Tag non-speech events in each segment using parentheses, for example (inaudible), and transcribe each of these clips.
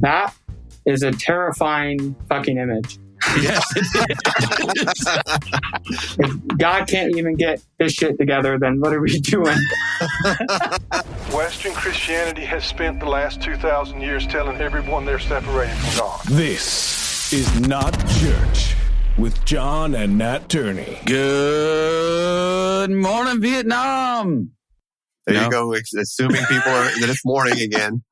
That is a terrifying fucking image. Yes. (laughs) If God can't even get his shit together, then what are we doing? (laughs) Western Christianity has spent the last 2,000 years telling everyone they're separated from God. This is not church with John and Nat Turney. Good morning, Vietnam. There No. you go. Assuming people are that it's morning again.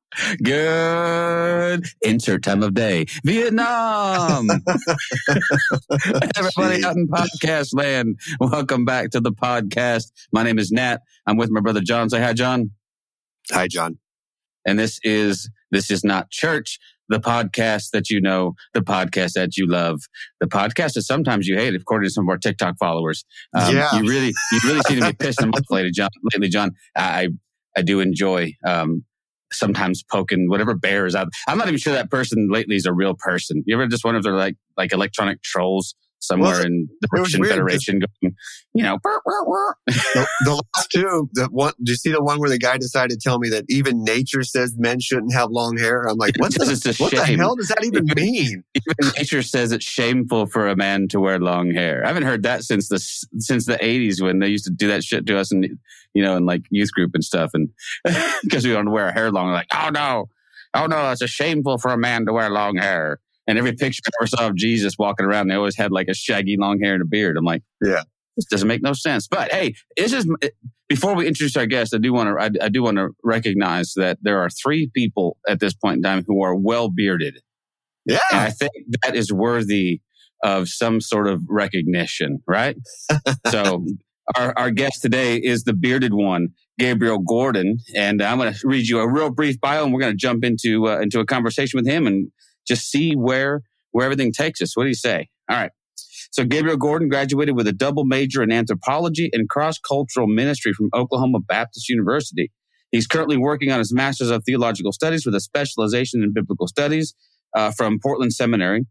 Good insert time of day. Vietnam. (laughs) Everybody out in podcast land, welcome back to the podcast. My name is Nat. I'm with my brother John. Say hi, John. Hi, John. And this is this is not church. The podcast that you know, the podcast that you love, the podcast that sometimes you hate, according to some of our TikTok followers. Um, Yeah. you really, you really seem to be (laughs) pissing them off lately, John. Lately, John, I, I do enjoy um, sometimes poking whatever bears out. I'm not even sure that person lately is a real person. You ever just wonder if they're like like electronic trolls somewhere Well, in the Russian weird Federation, going, you know, "Burr, burr, burr." The, the last two, the one, do you see the one where the guy decided to tell me that even nature says men shouldn't have long hair? I'm like, (laughs) what, the, what the hell does that (laughs) even mean? Even nature says it's shameful for a man to wear long hair. I haven't heard that since the since the eighties when they used to do that shit to us and you know in like youth group and stuff and (laughs) because we don't wear our hair long. Like oh no, oh no, it's a shameful for a man to wear long hair. And every picture I ever saw of Jesus walking around, they always had like a shaggy long hair and a beard. I'm like, Yeah. this doesn't make no sense. But hey, this is before we introduce our guest, I do want to I, I do want to recognize that there are three people at this point in time who are well bearded. And Yeah. I think that is worthy of some sort of recognition, right? so our, our guest today is the bearded one, Gabriel Gordon. And I'm going to read you a real brief bio and we're going to jump into, uh, into a conversation with him and just see where, where everything takes us. What do you say? All right. So Gabriel Gordon graduated with a double major in anthropology and cross-cultural ministry from Oklahoma Baptist University. He's currently working on his master's of theological studies with a specialization in biblical studies uh, from Portland Seminary.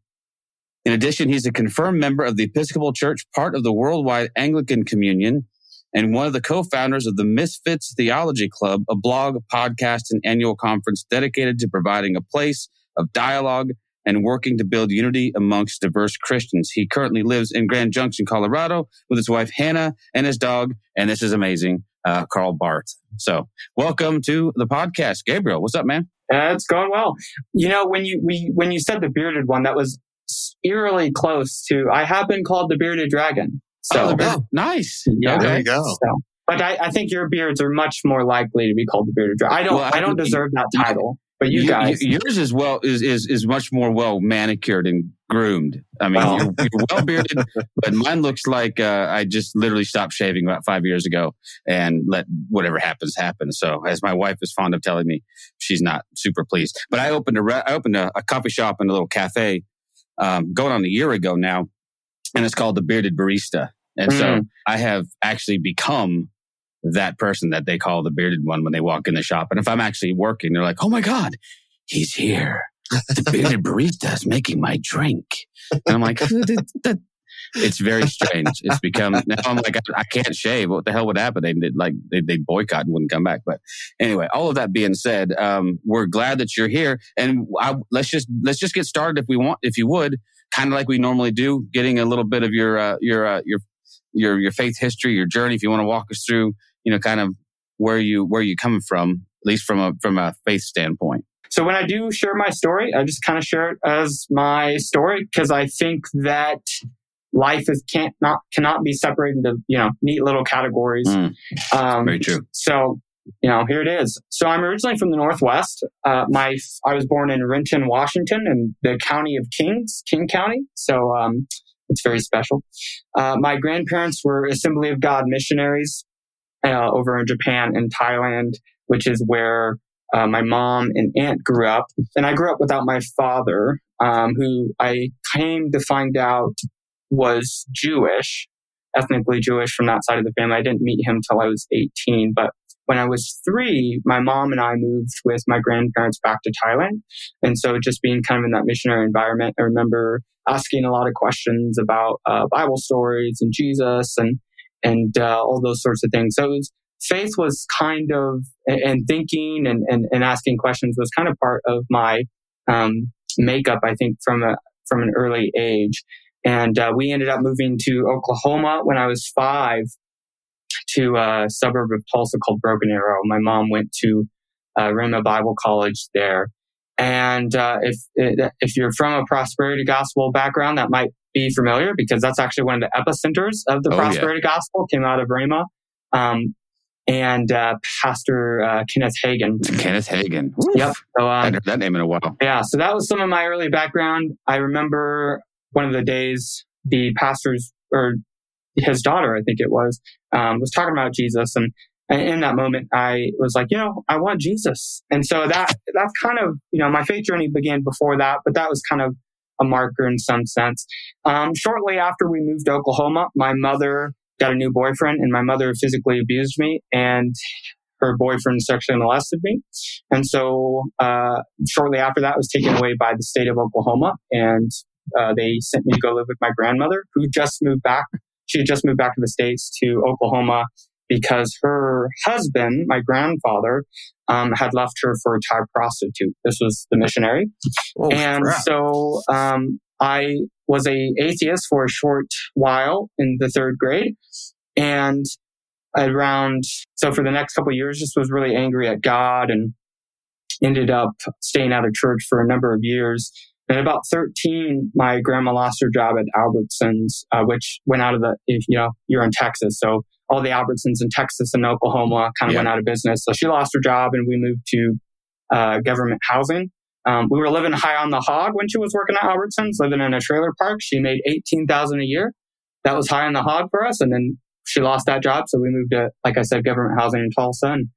In addition, he's a confirmed member of the Episcopal Church, part of the Worldwide Anglican Communion, and one of the co-founders of the Misfits Theology Club, a blog, podcast, and annual conference dedicated to providing a place of dialogue and working to build unity amongst diverse Christians. He currently lives in Grand Junction, Colorado, with his wife Hannah and his dog, and this is amazing, uh, Karl Barth. So, welcome to the podcast, Gabriel. What's up, man? Uh, it's going well. You know, when you we when you said the bearded one, that was eerily close to. I have been called the bearded dragon. So Oh, the nice. Yeah. There you go. So, but I, I think your beards are much more likely to be called the bearded dragon. I don't. Well, I- I, don't deserve that title, but you, You- guys. you- yours is well is is is much more well manicured and groomed. I mean, Well. you're, you're well bearded, but mine looks like uh, I just literally stopped shaving about five years ago and let whatever happens happen. So, as my wife is fond of telling me, she's not super pleased. But I opened a re- I opened a, a coffee shop and a little cafe um, going on a year ago now, and it's called the Bearded Barista. And so Mm. I have actually become that person that they call the bearded one when they walk in the shop. And if I'm actually working, they're like, "Oh my god, he's here! The bearded (laughs) barista is making my drink." And I'm like, "That- that- "It's very strange. It's become now I'm like, I, I can't shave. What the hell would happen? They did like they they boycott and wouldn't come back." But anyway, all of that being said, um, we're glad that you're here, and I, let's just let's just get started if we want, if you would, kind of like we normally do, getting a little bit of your uh, your uh, your your your faith history, your journey. If you want to walk us through, you know, kind of where you where you coming from, at least from a from a faith standpoint. So when I do share my story, I just kind of share it as my story because I think that life is can't not cannot be separated into you know neat little categories. Mm, Um, very true. So you know here it is. So I'm originally from the Northwest. Uh, my I was born in Renton, Washington, in the county of Kings, King County. So um, it's very special. Uh, my grandparents were Assembly of God missionaries uh, over in Japan and Thailand, which is where uh, my mom and aunt grew up. And I grew up without my father, um, who I came to find out was Jewish, ethnically Jewish from that side of the family. I didn't meet him till I was 18, but when I was three, my mom and I moved with my grandparents back to Thailand. And so just being kind of in that missionary environment, I remember asking a lot of questions about uh, Bible stories and Jesus and, and uh, all those sorts of things. So was, faith was kind of, and thinking and, and, and asking questions was kind of part of my um, makeup, I think, from a from an early age. And uh, we ended up moving to Oklahoma when I was five to a suburb of Tulsa called Broken Arrow. My mom went to uh, Bible College there. And uh, if if you're from a prosperity gospel background, that might be familiar because that's actually one of the epicenters of the oh, prosperity yeah. gospel. Came out of Rhema, um, and uh, Pastor uh, Kenneth Hagin. Kenneth Hagin. Yep. So, um, I heard that name in a while. Yeah. So that was some of my early background. I remember one of the days the pastor's or his daughter, I think it was, um, was talking about Jesus, and, and in that moment, I was like, you know, I want Jesus, and so that that's kind of you know my faith journey began before that, but that was kind of marker in some sense. Um, shortly after we moved to Oklahoma, my mother got a new boyfriend, and my mother physically abused me, and her boyfriend sexually molested me. And so, uh, shortly after that, I was taken away by the state of Oklahoma, and uh, they sent me to go live with my grandmother, who just moved back. She had just moved back to the states to Oklahoma because her husband, my grandfather, um, had left her for a Thai prostitute. This was the missionary, oh, and crap. so um, I was a atheist for a short while in the third grade, and around so for the next couple years, just was really angry at God and ended up staying out of church for a number of years. And about 13, my grandma lost her job at Albertsons, uh, which went out of the, you know, you're in Texas. So all the Albertsons in Texas and Oklahoma kind of yeah. went out of business. So she lost her job and we moved to uh, government housing. Um, we were living high on the hog when she was working at Albertsons, living in a trailer park. She made 18000 a year. That was high on the hog for us. And then she lost that job. So we moved to, like I said, government housing in Tulsa and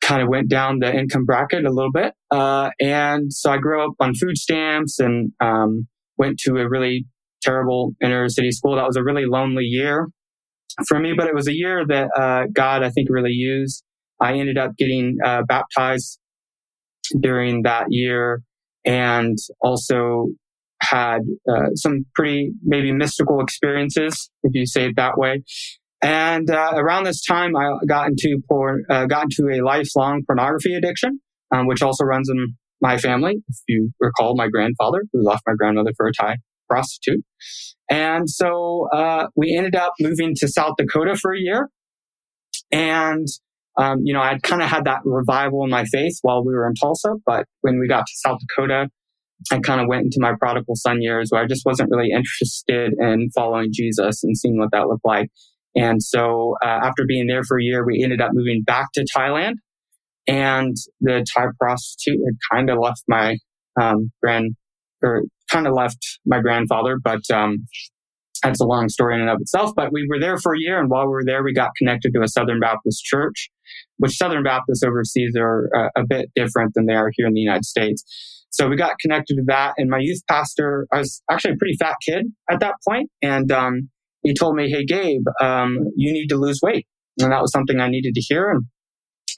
kind of went down the income bracket a little bit. Uh, and so I grew up on food stamps and um, went to a really terrible inner city school. That was a really lonely year for me, but it was a year that uh, God, I think, really used. I ended up getting uh, baptized during that year and also had uh, some pretty maybe mystical experiences, if you say it that way. And uh, around this time, I got into porn, uh, got into a lifelong pornography addiction, um, which also runs in my family. If you recall, my grandfather who left my grandmother for a Thai prostitute, and so uh, we ended up moving to South Dakota for a year. And um, you know, I'd kind of had that revival in my faith while we were in Tulsa, but when we got to South Dakota, I kind of went into my prodigal son years where I just wasn't really interested in following Jesus and seeing what that looked like. And so uh, after being there for a year, we ended up moving back to Thailand. And the Thai prostitute had kind of left my um, grand, or kind of left my grandfather, but um, that's a long story in and of itself. But we were there for a year, and while we were there, we got connected to a Southern Baptist church, which Southern Baptists overseas are uh, a bit different than they are here in the United States. So we got connected to that, and my youth pastor, I was actually a pretty fat kid at that point, and um, he told me, Hey, Gabe, um, you need to lose weight. And that was something I needed to hear. And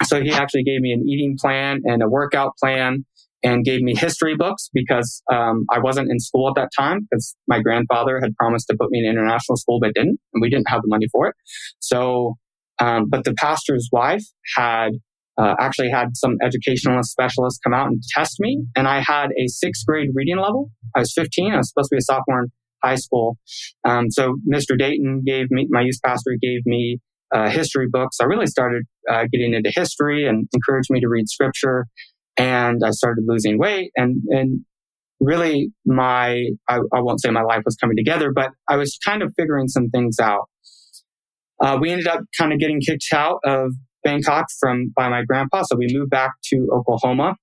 so he actually gave me an eating plan and a workout plan and gave me history books because um, I wasn't in school at that time because my grandfather had promised to put me in international school, but didn't, and we didn't have the money for it. So, um, but the pastor's wife had uh, actually had some educationalist specialists come out and test me, and I had a sixth grade reading level. I was 15. I was supposed to be a sophomore in high school. Um, so Mr. Dayton gave me, my youth pastor gave me uh, history books. I really started uh, getting into history and encouraged me to read scripture. And I started losing weight and, and really my, I, I won't say my life was coming together, but I was kind of figuring some things out. Uh, we ended up kind of getting kicked out of Bangkok from by my grandpa. So we moved back to Oklahoma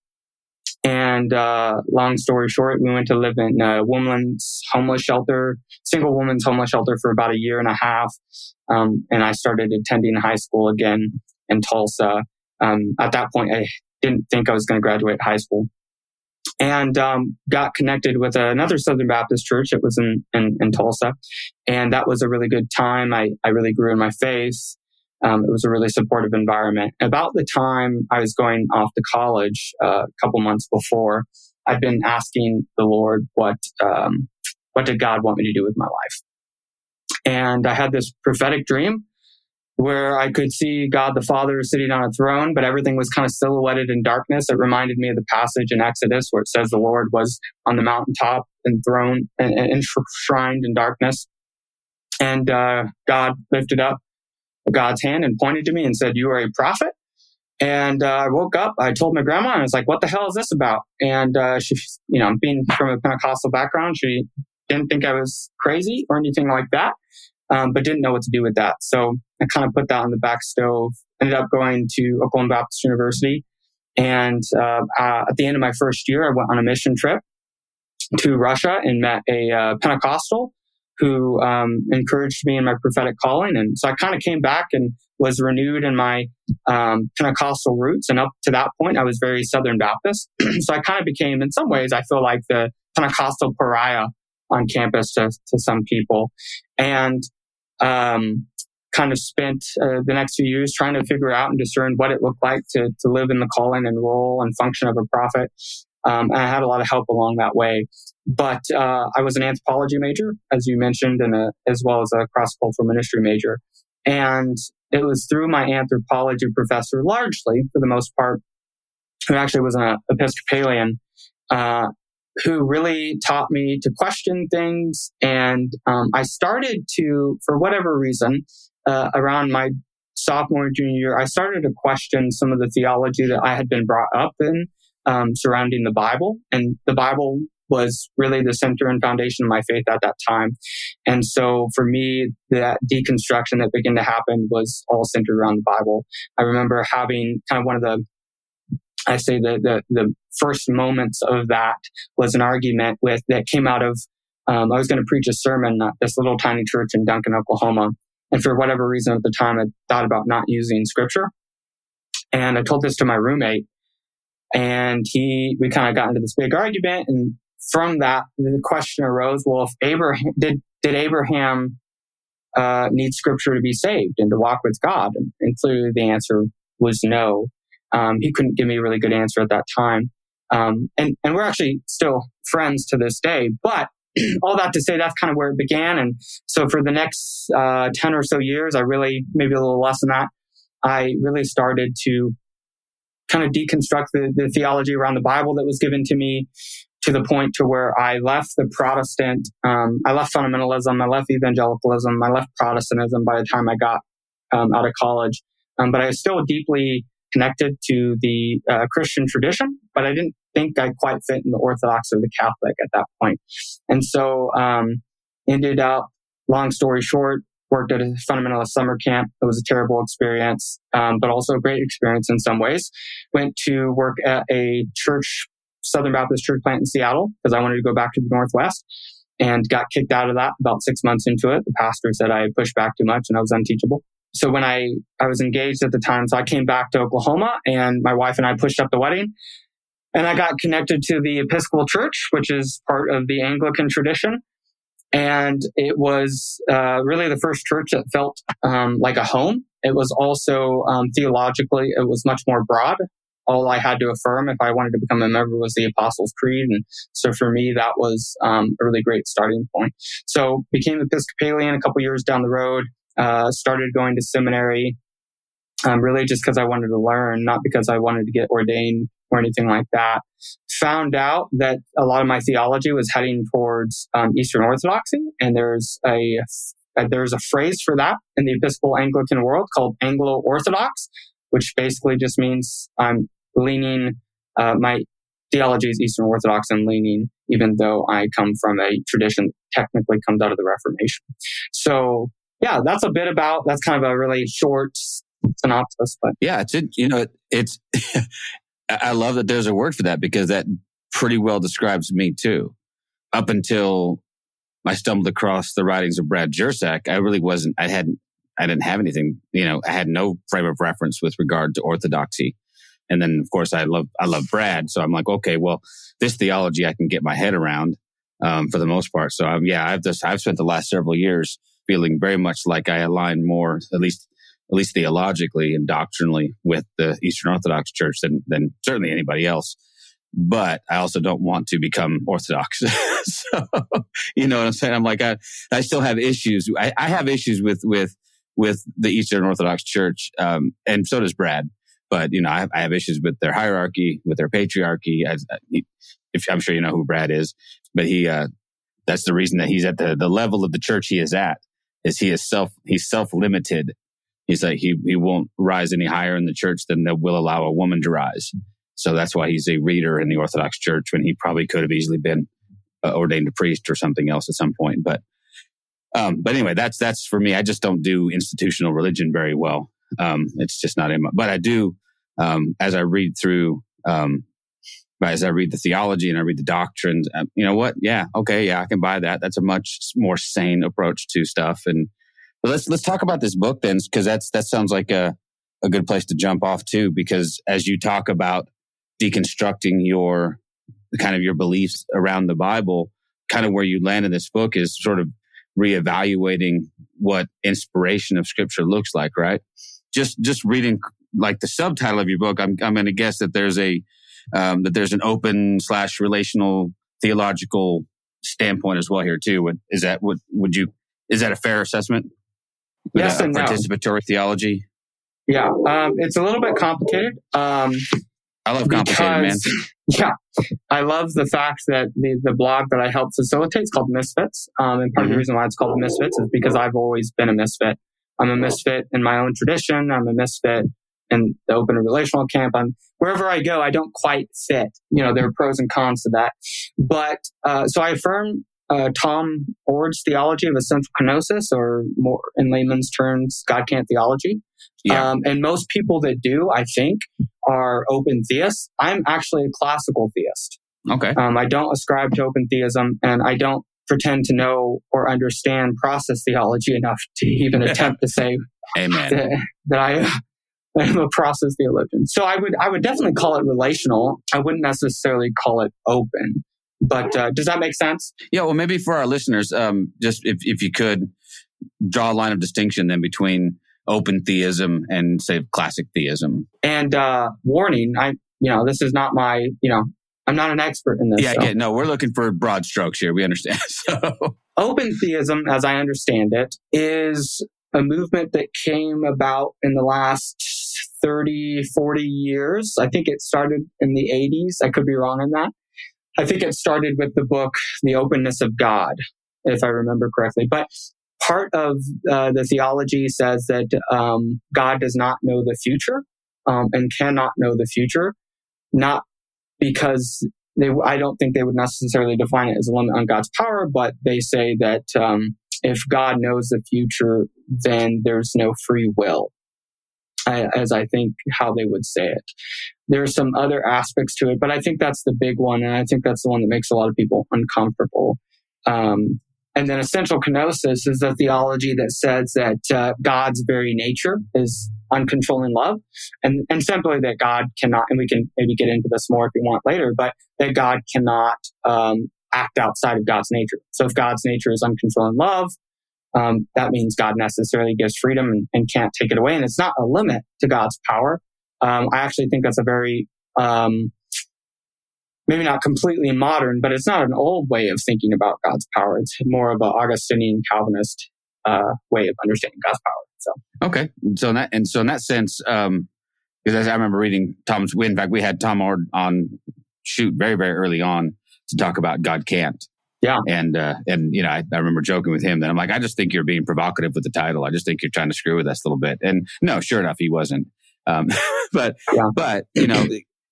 and uh, long story short, we went to live in a woman's homeless shelter, single woman's homeless shelter for about a year and a half. Um, and I started attending high school again in Tulsa. Um, at that point, I didn't think I was going to graduate high school. And um, got connected with another Southern Baptist church. It was in, in, in Tulsa. And that was a really good time. I, I really grew in my faith. Um, it was a really supportive environment. About the time I was going off to college, uh, a couple months before, I'd been asking the Lord what um, what did God want me to do with my life, and I had this prophetic dream where I could see God the Father sitting on a throne, but everything was kind of silhouetted in darkness. It reminded me of the passage in Exodus where it says the Lord was on the mountaintop and throne and, and enshrined in darkness. And uh, God lifted up God's hand and pointed to me and said, You are a prophet. And uh, I woke up. I told my grandma, and I was like, "What the hell is this about?" And uh, she, you know, being from a Pentecostal background, she didn't think I was crazy or anything like that, um, but didn't know what to do with that. So I kind of put that on the back stove. Ended up going to Oklahoma Baptist University, and uh, uh at the end of my first year, I went on a mission trip to Russia and met a uh, Pentecostal who um, encouraged me in my prophetic calling. And so I kind of came back and was renewed in my um, Pentecostal roots. And up to that point, I was very Southern Baptist. (clears throat) so I kind of became, in some ways, I feel like the Pentecostal pariah on campus to, to some people. And um, kind of spent uh, the next few years trying to figure out and discern what it looked like to, to live in the calling and role and function of a prophet. Um, I had a lot of help along that way. But uh, I was an anthropology major, as you mentioned, and a, as well as a cross cultural ministry major. And it was through my anthropology professor, largely for the most part, who actually was an Episcopalian, uh, who really taught me to question things. And um, I started to, for whatever reason, uh, around my sophomore and junior year, I started to question some of the theology that I had been brought up in um, surrounding the Bible. And the Bible was really the center and foundation of my faith at that time. And so for me, that deconstruction that began to happen was all centered around the Bible. I remember having kind of one of the I say the, the, the first moments of that was an argument with that came out of um, I was going to preach a sermon at this little tiny church in Duncan, Oklahoma. And for whatever reason at the time, I thought about not using scripture. And I told this to my roommate and he, we kind of got into this big argument. And from that, the question arose, well, if Abraham, did, did Abraham, uh, need scripture to be saved and to walk with God? And, and clearly the answer was no. Um, he couldn't give me a really good answer at that time. Um, and, and we're actually still friends to this day, but (clears throat) all that to say, that's kind of where it began. And so for the next, uh, 10 or so years, I really, maybe a little less than that, I really started to kind of deconstruct the, the theology around the Bible that was given to me to the point to where I left the Protestant, um, I left fundamentalism, I left evangelicalism, I left Protestantism by the time I got um, out of college. Um, but I was still deeply connected to the uh, Christian tradition, but I didn't think I quite fit in the Orthodox or the Catholic at that point. And so um, ended up, long story short, worked at a fundamentalist summer camp. It was a terrible experience, um, but also a great experience in some ways. Went to work at a church, Southern Baptist church plant in Seattle because I wanted to go back to the Northwest and got kicked out of that about six months into it. The pastor said I pushed back too much and I was unteachable. So when I, I was engaged at the time, so I came back to Oklahoma and my wife and I pushed up the wedding and I got connected to the Episcopal Church, which is part of the Anglican tradition. And it was uh, really the first church that felt um, like a home. It was also um, theologically, it was much more broad. All I had to affirm if I wanted to become a member was the Apostles' Creed. And so for me, that was um, a really great starting point. So became Episcopalian a couple years down the road, uh, started going to seminary, um, really just because I wanted to learn, not because I wanted to get ordained or anything like that. Found out that a lot of my theology was heading towards um, Eastern Orthodoxy, and there's a uh, there's a phrase for that in the Episcopal Anglican world called Anglo Orthodox, which basically just means I'm leaning. Uh, my theology is Eastern Orthodox and leaning, even though I come from a tradition that technically comes out of the Reformation. So yeah, that's a bit about. That's kind of a really short synopsis, but yeah, it's it you know it's (laughs) I love that there's a word for that because that pretty well describes me too. Up until I stumbled across the writings of Brad Jersak, I really wasn't, I hadn't, I didn't have anything, you know, I had no frame of reference with regard to orthodoxy. And then, of course, I love, I love Brad. So I'm like, okay, well, this theology I can get my head around, um, for the most part. So um, yeah, I've just, I've spent the last several years feeling very much like I align more, at least at least theologically and doctrinally with the Eastern Orthodox Church than, than certainly anybody else. But I also don't want to become Orthodox. (laughs) so, you know what I'm saying? I'm like, I, I still have issues. I, I have issues with, with with the Eastern Orthodox Church, um, and so does Brad. But you know, I, have, I, have issues with their hierarchy, with their patriarchy. As, if I'm sure you know who Brad is, but he uh, that's the reason that he's at the, the level of the church he is at is he is self he's self limited. He's like he he won't rise any higher in the church than that will allow a woman to rise. So that's why he's a reader in the Orthodox Church when he probably could have easily been uh, ordained a priest or something else at some point. But um, but anyway, that's that's for me. I just don't do institutional religion very well. Um, it's just not in my. But I do um, as I read through um, as I read the theology and I read the doctrines, um, you know what? Yeah, okay, yeah, I can buy that. That's a much more sane approach to stuff. And let's let's talk about this book then, because that's that sounds like a a good place to jump off too. Because as you talk about deconstructing your kind of your beliefs around the Bible, kind of where you land in this book is sort of reevaluating what inspiration of Scripture looks like, right? Just just reading like the subtitle of your book, I'm I'm going to guess that there's a um, that there's an open slash relational theological standpoint as well here too. Would, Is that what would you is that a fair assessment? Yes and participatory no. theology. Yeah, um, it's a little bit complicated. Um, I love complicated, because, man. (laughs) Yeah, I love the fact that the, the blog that I help facilitate is called Misfits. Um, and part mm-hmm. of the mm-hmm. reason why it's called Misfits is because I've always been a misfit. I'm a misfit in my own tradition. I'm a misfit in the open and relational camp. I'm wherever I go, I don't quite fit. You know, there are pros and cons to that. But uh, so I affirm uh, Tom Oord's theology of essential kenosis, or more in layman's terms, God can't theology. Yeah. Um, and most people that do, I think, are open theists. I'm actually a classical theist. Okay. Um, I don't ascribe to open theism, and I don't pretend to know or understand process theology enough to even (laughs) attempt to say Amen. That, that I (laughs) I'm a process theologian. So I would I would definitely call it relational. I wouldn't necessarily call it open. But uh, does that make sense? Yeah. Well, maybe for our listeners, um, just if if you could draw a line of distinction then between open theism and say classic theism. And uh, warning, I you know this is not my you know I'm not an expert in this. Yeah, so. yeah, no, we're looking for broad strokes here. We understand. (laughs) So. Open theism, as I understand it, is a movement that came about in the last 30, 40 years. I think it started in the 80s. I could be wrong on that. I think it started with the book, The Openness of God, if I remember correctly. But part of uh, the theology says that um, God does not know the future um, and cannot know the future, not because they, I don't think they would necessarily define it as a limit on God's power, but they say that um, if God knows the future, then there's no free will, as I think how they would say it. There are some other aspects to it, but I think that's the big one. And I think that's the one that makes a lot of people uncomfortable. Um, and then essential kenosis is a theology that says that uh, God's very nature is uncontrolling love, and and simply that God cannot. And we can maybe get into this more if you want later, but that God cannot um, act outside of God's nature. So if God's nature is uncontrolling love, um, that means God necessarily gives freedom and, and, can't take it away. And it's not a limit to God's power. Um, I actually think that's a very, um, maybe not completely modern, but it's not an old way of thinking about God's power. It's more of an Augustinian Calvinist uh, way of understanding God's power. So okay, so in that and so in that sense, um, because I remember reading Tom's. In fact, we had Tom on shoot very very early on to talk about God can't. Yeah. And, uh, and, you know, I, I remember joking with him that I'm like, I just think you're being provocative with the title. I just think you're trying to screw with us a little bit. And no, sure enough, he wasn't. Um, (laughs) but, yeah. but, you know,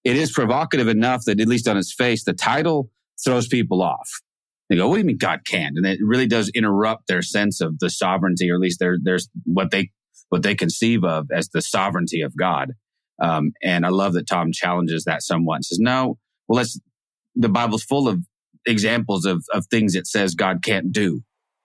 it is provocative enough that at least on its face, the title throws people off. They go, what do you mean God can't? And it really does interrupt their sense of the sovereignty, or at least their, there's what they, what they conceive of as the sovereignty of God. Um, and I love that Tom challenges that somewhat and says, no, well, let's, the Bible's full of examples of, of things it says God can't do.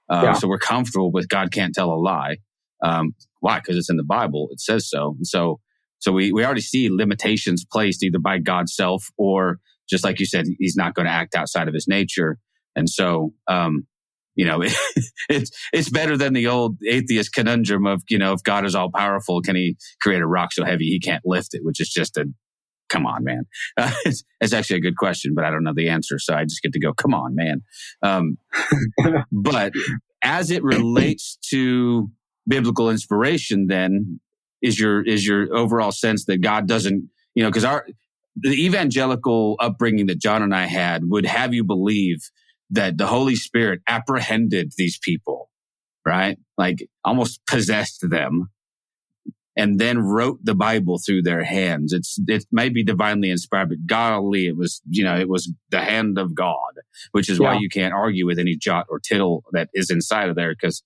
Uh, yeah. So we're comfortable with God can't tell a lie. Um, why? Because it's in the Bible. It says so. And so, so we, we already see limitations placed either by God's self or just like you said, he's not going to act outside of his nature. And so, um, you know, it, (laughs) it's, it's better than the old atheist conundrum of, you know, if God is all powerful, can he create a rock so heavy he can't lift it, which is just a come on, man. (laughs) Uh, it's, it's, actually a good question, but I don't know the answer. So I just get to go, come on, man. Um, (laughs) but as it relates to biblical inspiration then is your is your overall sense that God doesn't, you know, because our the evangelical upbringing that John and I had would have you believe that the Holy Spirit apprehended these people, right? Like almost (laughs) possessed them and then wrote the Bible through their hands. It's, it may be divinely inspired, but golly, it was, you know, it was the hand of God, which is yeah. why you can't argue with any jot or tittle that is inside of there because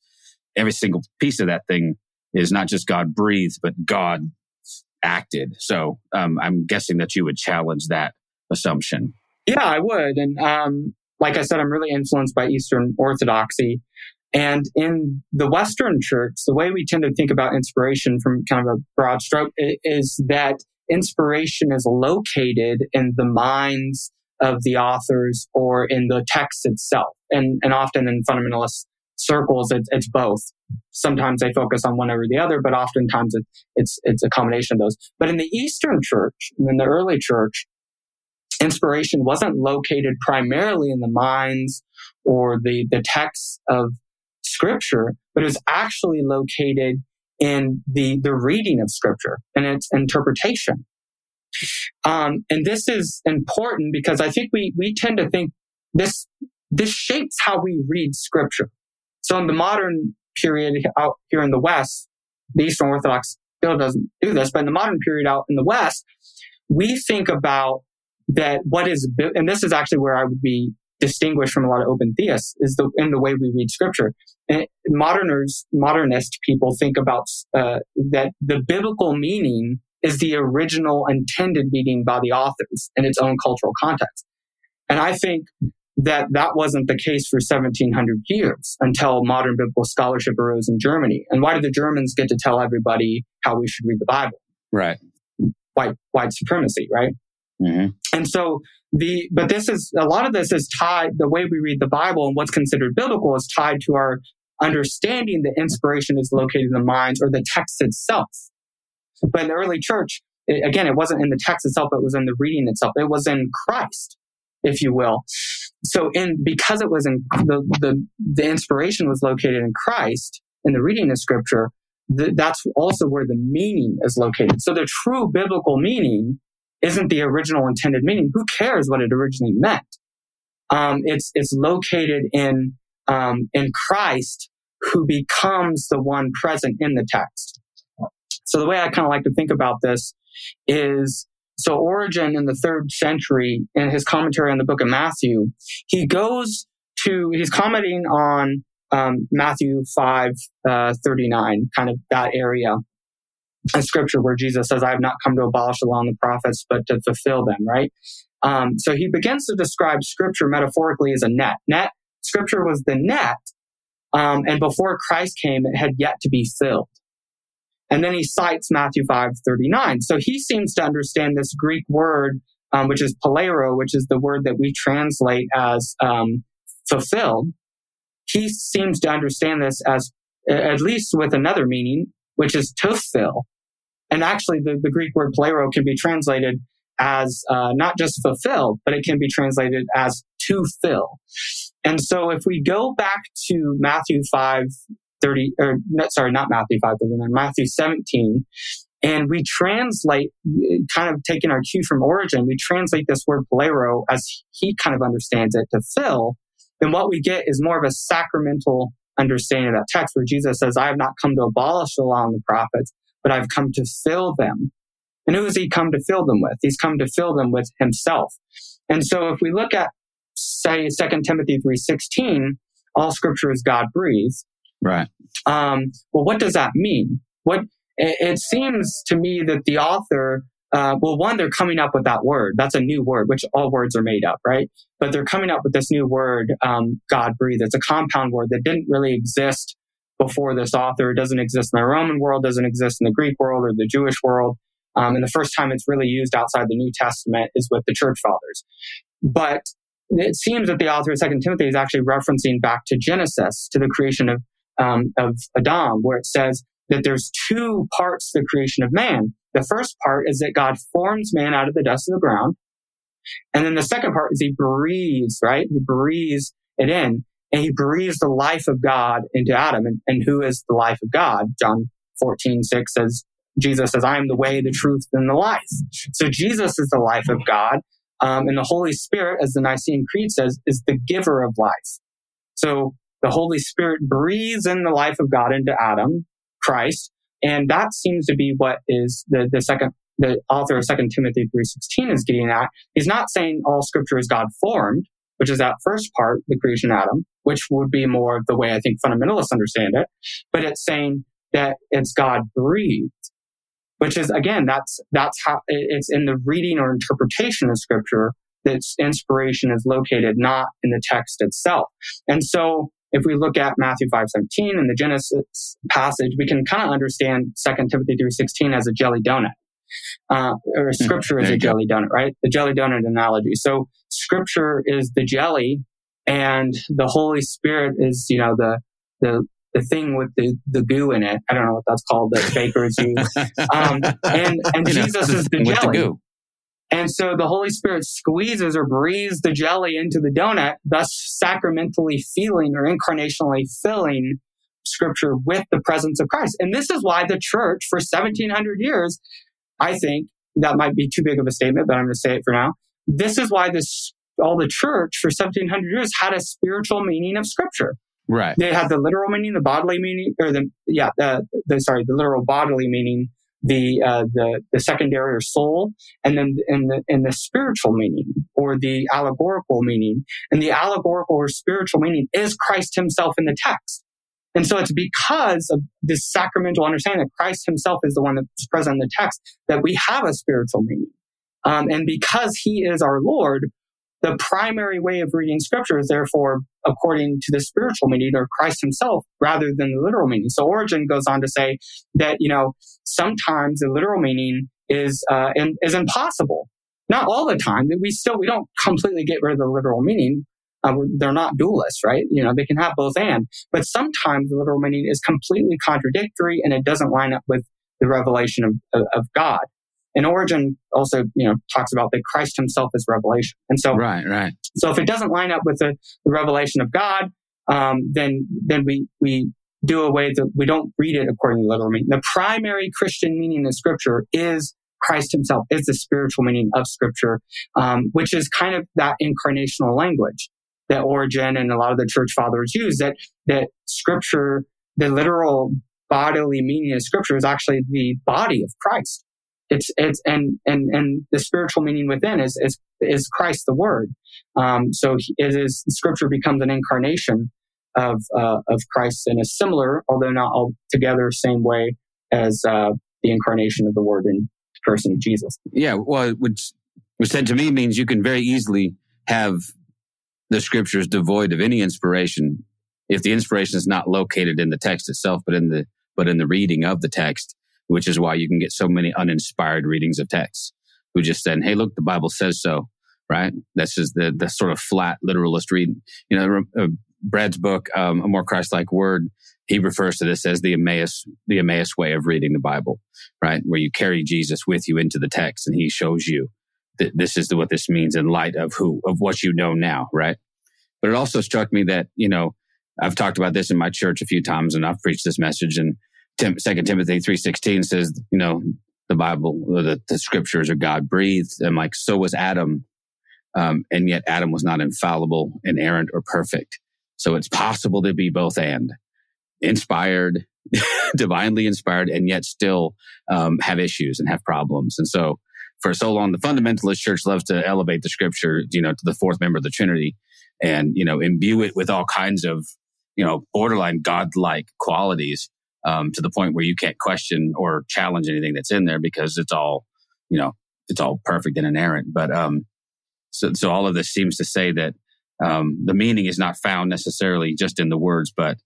every single piece of that thing is not just God breathed, but God acted. So um, I'm guessing that you would challenge that assumption. Yeah, I would. And um, like I said, I'm really influenced by Eastern Orthodoxy. And in the Western church, the way we tend to think about inspiration from kind of a broad stroke is that inspiration is located in the minds of the authors or in the text itself. And, and often in fundamentalist circles, it's, it's both. Sometimes they focus on one over the other, but oftentimes it, it's, it's a combination of those. But in the Eastern church, in the early church, inspiration wasn't located primarily in the minds or the, the texts of scripture, but it was actually located in the, the reading of scripture and its interpretation. Um, and this is important because I think we, we tend to think this, this shapes how we read scripture. So in the modern period out here in the West, the Eastern Orthodox still doesn't do this, but in the modern period out in the West, we think about that what is, and this is actually where I would be distinguished from a lot of open theists is the in the way we read scripture. And moderners, modernist people think about uh, that the biblical meaning is the original intended meaning by the authors in its own cultural context. And I think that that wasn't the case for 1700 years until modern biblical scholarship arose in Germany. And why did the Germans get to tell everybody how we should read the Bible? Right. White, white supremacy, right? Mm-hmm. And so the, but this is, a lot of this is tied, the way we read the Bible and what's considered biblical is tied to our understanding that inspiration is located in the minds or the text itself. But in the early church, it, again, it wasn't in the text itself, it was in the reading itself. It was in Christ, if you will. So in, because it was in the, the, the inspiration was located in Christ in the reading of scripture, th- that's also where the meaning is located. So the true biblical meaning isn't the original intended meaning. Who cares what it originally meant? Um, it's it's located in um, in Christ, who becomes the one present in the text. So the way I kind of like to think about this is so Origen in the third century in his commentary on the book of Matthew, he goes to he's commenting on um, Matthew five uh, thirty nine, kind of that area, a scripture where Jesus says, I have not come to abolish the law and the prophets, but to fulfill them, right? Um, so he begins to describe scripture metaphorically as a net. Net, scripture was the net, um, and before Christ came, it had yet to be filled. And then he cites Matthew 5 39. So he seems to understand this Greek word, um, which is palero, which is the word that we translate as um, fulfilled. He seems to understand this as, at least with another meaning, which is to fill. And actually, the, the Greek word plero can be translated as uh, not just fulfilled, but it can be translated as to fill. And so if we go back to Matthew 5, 30, or sorry, not Matthew 5, 39, Matthew 17, and we translate, kind of taking our cue from Origen, we translate this word plero as he kind of understands it to fill, then what we get is more of a sacramental understanding of that text where Jesus says, I have not come to abolish the law and the prophets, but I've come to fill them. And who has he come to fill them with? He's come to fill them with himself. And so if we look at, say, 2 Timothy 3.16, all scripture is God breathed. Right. Um, well, what does that mean? What, it, seems to me that the author uh, well, one, they're coming up with that word. That's a new word, which all words are made up, right? But they're coming up with this new word, um, God breathed. It's a compound word that didn't really exist before this author. It doesn't exist in the Roman world, doesn't exist in the Greek world or the Jewish world. Um, and the first time it's really used outside the New Testament is with the church fathers. But it seems that the author of Second Timothy is actually referencing back to Genesis, to the creation of um, of Adam, where it says that there's two parts to the creation of man. The first part is that God forms man out of the dust of the ground. And then the second part is he breathes, right? He breathes it in. And he breathes the life of God into Adam. And, and who is the life of God? John 14, 6 says, Jesus says, I am the way, the truth, and the life. So Jesus is the life of God. Um, and the Holy Spirit, as the Nicene Creed says, is the giver of life. So the Holy Spirit breathes in the life of God into Adam, Christ, and that seems to be what is the, the second the author of second Timothy 3.16 is getting at. He's not saying all scripture is God formed, which is that first part, the creation Adam, which would be more of the way I think fundamentalists understand it. But it's saying that it's God breathed, which is again, that's, that's how it's in the reading or interpretation of scripture that inspiration is located, not in the text itself. And so if we look at Matthew 5.17 and the Genesis passage, we can kind of understand 2 Timothy 3.16 as a jelly donut. Uh, or hmm, scripture is a jelly donut, right? The jelly donut analogy. So scripture is the jelly and the Holy Spirit is, you know, the, the, the thing with the, the goo in it. I don't know what that's called the bakers use. (laughs) Um, and, and Jesus know, is the jelly. The and so the Holy Spirit squeezes or breathes the jelly into the donut, thus sacramentally feeling or incarnationally filling scripture with the presence of Christ. And this is why the church for 1700 years, I think that might be too big of a statement, but I'm going to say it for now. This is why this, all the church for 1700 years had a spiritual meaning of scripture. Right. They had the literal meaning, the bodily meaning, or the, yeah, the, the sorry, the literal bodily meaning the uh, the the secondary or soul, and then in the in the spiritual meaning or the allegorical meaning. And the allegorical or spiritual meaning is Christ Himself in the text. And so it's because of this sacramental understanding that Christ Himself is the one that's present in the text that we have a spiritual meaning. Um, and because He is our Lord, the primary way of reading scripture is therefore according to the spiritual meaning or Christ himself rather than the literal meaning. So Origen goes on to say that, you know, sometimes the literal meaning is, uh, in, is impossible. Not all the time. We still, we don't completely get rid of the literal meaning. Uh, they're not dualists, right? You know, they can have both and, but sometimes the literal meaning is completely contradictory and it doesn't line up with the revelation of, of, of God. And Origen also, you know, talks about that Christ himself is revelation. And so, right, right. So if it doesn't line up with the, the revelation of God, um, then, then we, we do away that we don't read it according to the literal meaning. The primary Christian meaning of scripture is Christ himself, is the spiritual meaning of scripture, um, which is kind of that incarnational language that Origen and a lot of the church fathers use that, that scripture, the literal bodily meaning of scripture is actually the body of Christ it's it's and and and the spiritual meaning within is is is Christ the Word. Um, so it is Scripture becomes an incarnation of uh, of Christ in a similar, although not altogether same way as uh, the incarnation of the Word in the person of Jesus. Yeah, well, which was said to me means you can very easily have the Scriptures devoid of any inspiration if the inspiration is not located in the text itself, but in the but in the reading of the text which is why you can get so many uninspired readings of texts who just said, Hey, look, the Bible says so, right? That's just the, the sort of flat literalist read. You know, uh, Brad's book, um, A More Christ-like Word, he refers to this as the Emmaus, the Emmaus way of reading the Bible, right? Where you carry Jesus with you into the text and he shows you that this is what this means in light of who, of what you know now, right? But it also struck me that, you know, I've talked about this in my church a few times and I've preached this message and Second Timothy three sixteen says, you know, the Bible, the, the scriptures are God breathed, and like so was Adam, um, and yet Adam was not infallible, inerrant, or perfect. So it's possible to be both and inspired, (laughs) divinely inspired, and yet still um, have issues and have problems. And so for so long, the fundamentalist church loves to elevate the scripture, you know, to the fourth member of the Trinity, and you know, imbue it with all kinds of you know borderline godlike qualities um, to the point where you can't question or challenge anything that's in there because it's all, you know, it's all perfect and inerrant. But um, so, so all of this seems to say that um, the meaning is not found necessarily just in the words, but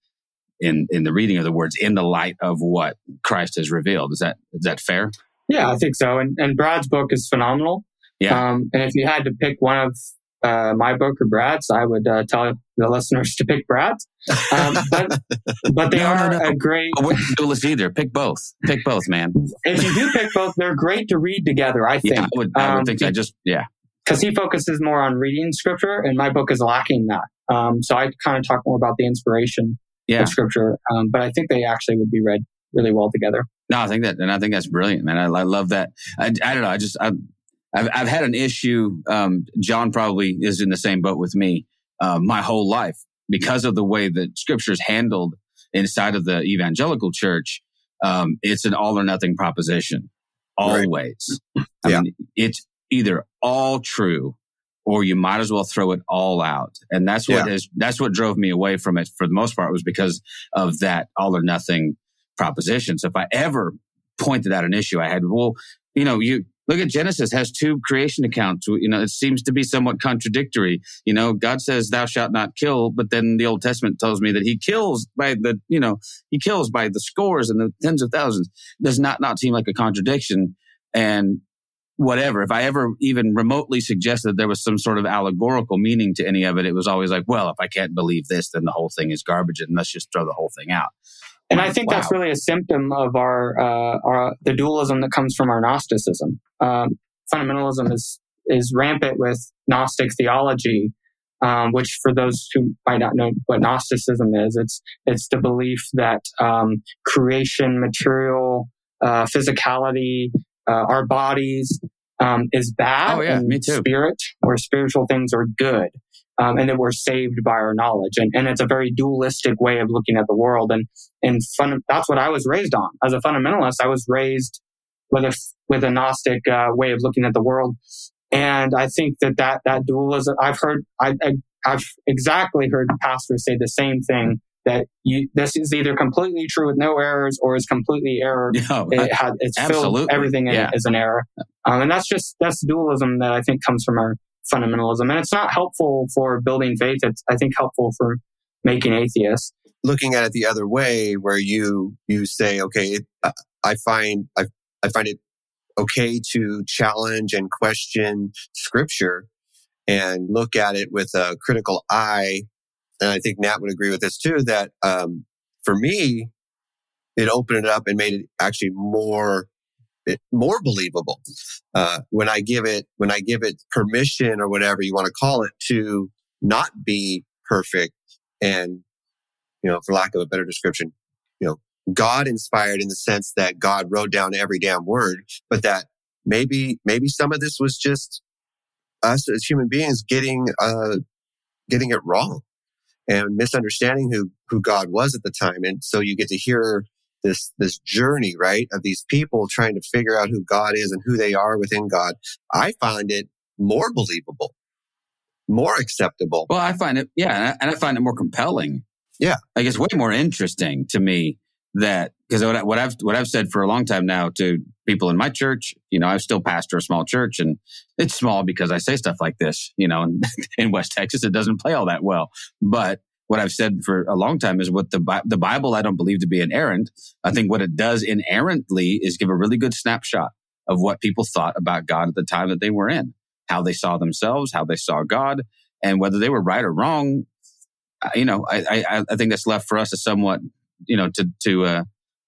in in the reading of the words in the light of what Christ has revealed. Is that is that fair? Yeah, I think so. And and Brad's book is phenomenal. Yeah. Um, and if you had to pick one of uh, my book or Brad's, I would uh, tell the listeners to pick Brad's. Um, but, (laughs) but they no, are no, no. a great. I wouldn't do this either. Pick both. Pick both, man. If you do pick both, they're great to read together. I think. Yeah, I would, I would um, think. I just yeah. Because he focuses more on reading scripture, and my book is lacking that. Um, so I kind of talk more about the inspiration Yeah. of scripture, um, but I think they actually would be read really well together. No, I think that, and I think that's brilliant, man. I, I love that. I, I don't know. I just, I, I've, I've had an issue. Um, John probably is in the same boat with me, uh, my whole life because of the way that scripture is handled inside of the evangelical church. Um, it's an all or nothing proposition. Right. Always. I Yeah. mean, it's either all true or you might as well throw it all out. And that's what Yeah. is, that's what drove me away from it for the most part was because of that all or nothing proposition. So if I ever pointed out an issue I had, well, you know, you look at Genesis has two creation accounts. You know, it seems to be somewhat contradictory. You know, God says, thou shalt not kill, but then the Old Testament tells me that he kills by the, you know, he kills by the scores and the tens of thousands. Does not not seem like a contradiction. And whatever, if I ever even remotely suggested there was some sort of allegorical meaning to any of it, it was always like, well, if I can't believe this, then the whole thing is garbage and let's just throw the whole thing out. And I think that's really a symptom of our, uh, our the dualism that comes from our Gnosticism. Um, fundamentalism is is rampant with Gnostic theology, um, which for those who might not know what Gnosticism is, it's it's the belief that um, creation, material, uh, physicality, uh, our bodies um, is bad, Oh, yeah, and me too. spirit or spiritual things are good. Um, and that we're saved by our knowledge, and, and it's a very dualistic way of looking at the world. And and fun, that's what I was raised on. As a fundamentalist, I was raised with a with a Gnostic uh, way of looking at the world, and I think that that that dualism. I've heard I, I I've exactly heard pastors say the same thing that you this is either completely true with no errors or is completely error. (laughs) Yeah, It had it's filled Absolutely. everything in Yeah. it is an error, um, and that's just that's dualism that I think comes from our fundamentalism, and it's not helpful for building faith. It's I think helpful for making atheists. looking at it the other way where you you say okay it, I- find I, I find it okay to challenge and question scripture and look at it with a critical eye and i think nat would agree with this too that um, for me it opened it up and made it actually more it, more believable uh, when i give it when i give it permission or whatever you want to call it to not be perfect and you know, for lack of a better description, you know, God inspired in the sense that God wrote down every damn word, but that maybe, maybe some of this was just us as human beings getting, uh, getting it wrong and misunderstanding who, who God was at the time. And so you get to hear this, this journey, right, of these people trying to figure out who God is and who they are within God. I find it more believable, more acceptable. Well, I find it, yeah, and I, and I find it more compelling. Yeah. like it's way more interesting to me that because what, I- what I've what I've said for a long time now to people in my church, you know, I'm still pastor a small church, and it's small because I say stuff like this, you know, and (laughs) in West Texas it doesn't play all that well. But what I've said for a long time is what the Bi- the Bible I don't believe to be inerrant. I think what it does inerrantly is give a really good snapshot of what people thought about God at the time that they were in, how they saw themselves, how they saw God, and whether they were right or wrong. You know, I I, I think that's left for us to somewhat, you know, to to uh,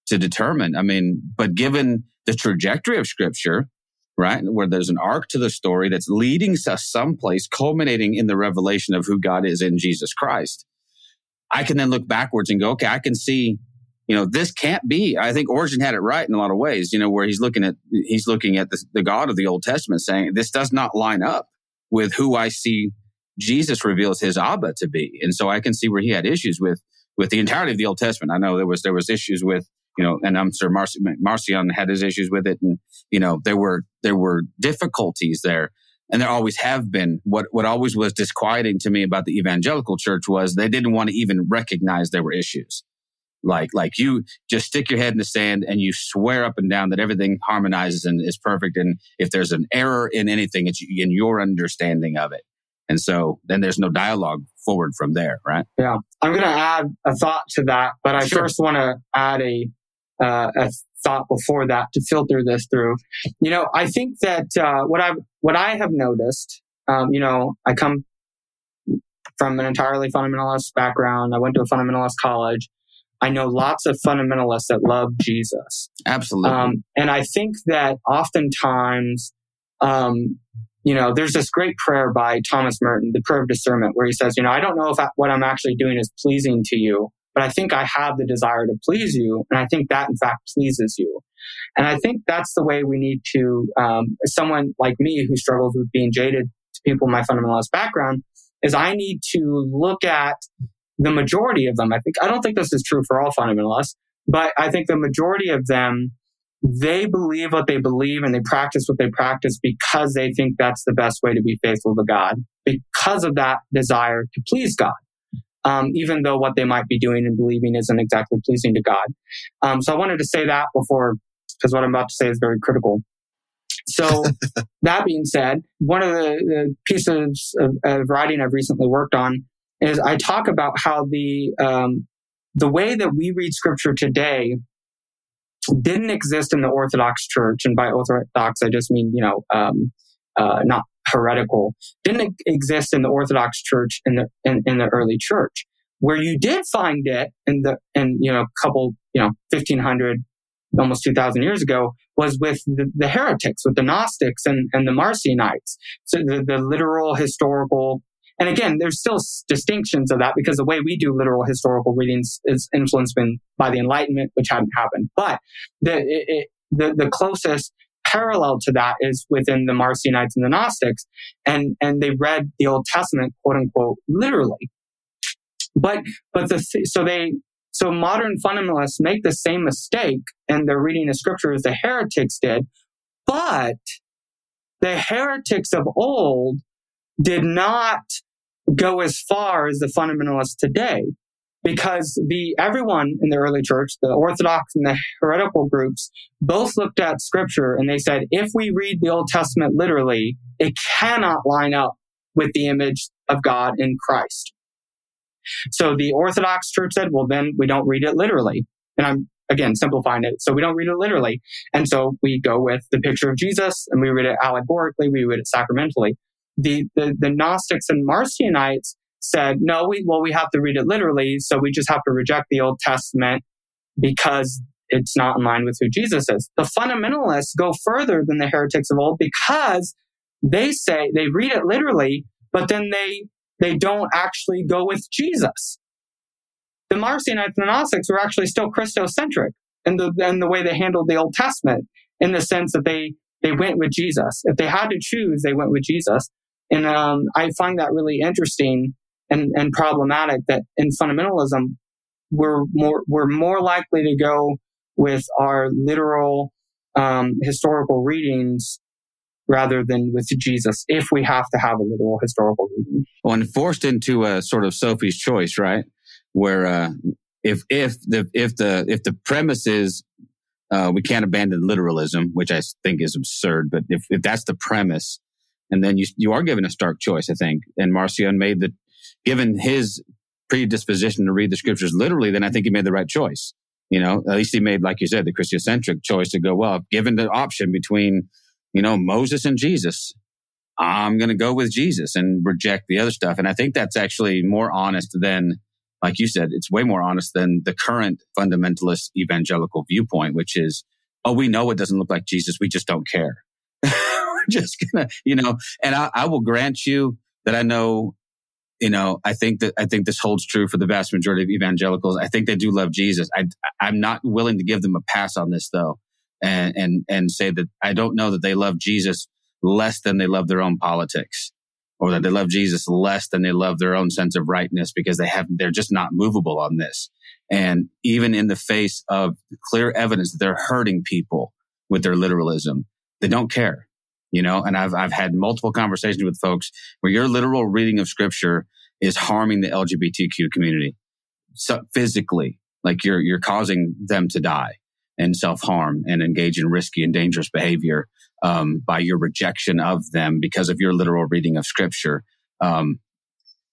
to determine. I mean, but given the trajectory of Scripture, right, where there's an arc to the story that's leading us someplace, culminating in the revelation of who God is in Jesus Christ, I can then look backwards and go, okay, I can see, you know, this can't be. I think Origen had it right in a lot of ways, you know, where he's looking at he's looking at the, the God of the Old Testament, saying this does not line up with who I see Jesus reveals his Abba to be, and so I can see where he had issues with with the entirety of the Old Testament. I know there was there was issues with you know, and I'm sure Marci- Marcion had his issues with it, and you know there were there were difficulties there, and there always have been. What what always was disquieting to me about the evangelical church was they didn't want to even recognize there were issues. Like like you just stick your head in the sand and you swear up and down that everything harmonizes and is perfect, and if there's an error in anything, it's in your understanding of it. And so then there's no dialogue forward from there, right? Yeah, I'm going to add a thought to that, but I Sure. first want to add a uh, a thought before that to filter this through. You know, I think that uh, what I what I have noticed, um, you know, I come from an entirely fundamentalist background. I went to a fundamentalist college. I know lots of fundamentalists that love Jesus. Absolutely. Um, and I think that oftentimes um, you know, there's this great prayer by Thomas Merton, the prayer of discernment, where he says, you know, I don't know if I, what I'm actually doing is pleasing to you, but I think I have the desire to please you. And I think that in fact pleases you. And I think that's the way we need to, um, someone like me who struggles with being jaded to people in my fundamentalist background is I need to look at the majority of them. I think, I don't think this is true for all fundamentalists, but I think the majority of them, they believe what they believe and they practice what they practice because they think that's the best way to be faithful to God, because of that desire to please God. Um, even though what they might be doing and believing isn't exactly pleasing to God. Um, so I wanted to say that before, because what I'm about to say is very critical. So (laughs) that being said, one of the, the pieces of, of, writing I've recently worked on is I talk about how the um, the way that we read Scripture today didn't exist in the Orthodox Church, and by Orthodox I just mean you know um, uh, not heretical. Didn't exist in the Orthodox Church in the in, in the early church. Where you did find it in the in you know a couple you know fifteen hundred almost 2000 years ago was with the, the, heretics, with the Gnostics and, and the Marcionites. So the, the literal historical and again, there's still distinctions of that because the way we do literal historical readings is influenced by the Enlightenment, which hadn't happened. But the, it, the, the closest parallel to that is within the Marcionites and the Gnostics. And, and they read the Old Testament, quote unquote, literally. But, but the, so they, so modern fundamentalists make the same mistake and they're reading the scripture as the heretics did. But the heretics of old did not go as far as the fundamentalists today because the everyone in the early church the orthodox and the heretical groups both looked at scripture and they said if we read the old testament literally it cannot line up with the image of god in christ. So the orthodox church said well then we don't read it literally. And i'm again simplifying it. So we don't read it literally. And so we go with the picture of jesus and we read it allegorically we read it sacramentally. The, the, the Gnostics and Marcionites said, no, we, well, we have to read it literally. So we just have to reject the Old Testament because it's not in line with who Jesus is. The fundamentalists go further than the heretics of old because they say they read it literally, but then they, they don't actually go with Jesus. The Marcionites and the Gnostics were actually still Christocentric in the, in the way they handled the Old Testament in the sense that they, they went with Jesus. If they had to choose, they went with Jesus. And um, I find that really interesting and, and problematic that in fundamentalism, we're more, we're more likely to go with our literal um, historical readings rather than with Jesus if we have to have a literal historical reading. Well, and forced into a sort of Sophie's choice, right? Where uh, if if the if the if the premise is uh, we can't abandon literalism, which I think is absurd, but if, if that's the premise, and then you, you are given a stark choice, I think. And Marcion made the, given his predisposition to read the scriptures literally, then I think he made the right choice. You know, at least he made, like you said, the Christocentric choice to go, well, given the option between, you know, Moses and Jesus, I'm going to go with Jesus and reject the other stuff. And I think that's actually more honest than, like you said, it's way more honest than the current fundamentalist evangelical viewpoint, which is, oh, we know it doesn't look like Jesus. We just don't care. (laughs) We're just gonna, you know, and I, I will grant you that I know, you know, I think that, I think this holds true for the vast majority of evangelicals. I think they do love Jesus. I, I'm not willing to give them a pass on this though. And, and, and say that I don't know that they love Jesus less than they love their own politics or that they love Jesus less than they love their own sense of rightness because they have, they're just not movable on this. And even in the face of clear evidence that they're hurting people with their literalism, they don't care you know, and I've, I've had multiple conversations with folks where your literal reading of scripture is harming the LGBTQ community so physically, like you're, you're causing them to die and self harm and engage in risky and dangerous behavior, um, by your rejection of them because of your literal reading of scripture. Um,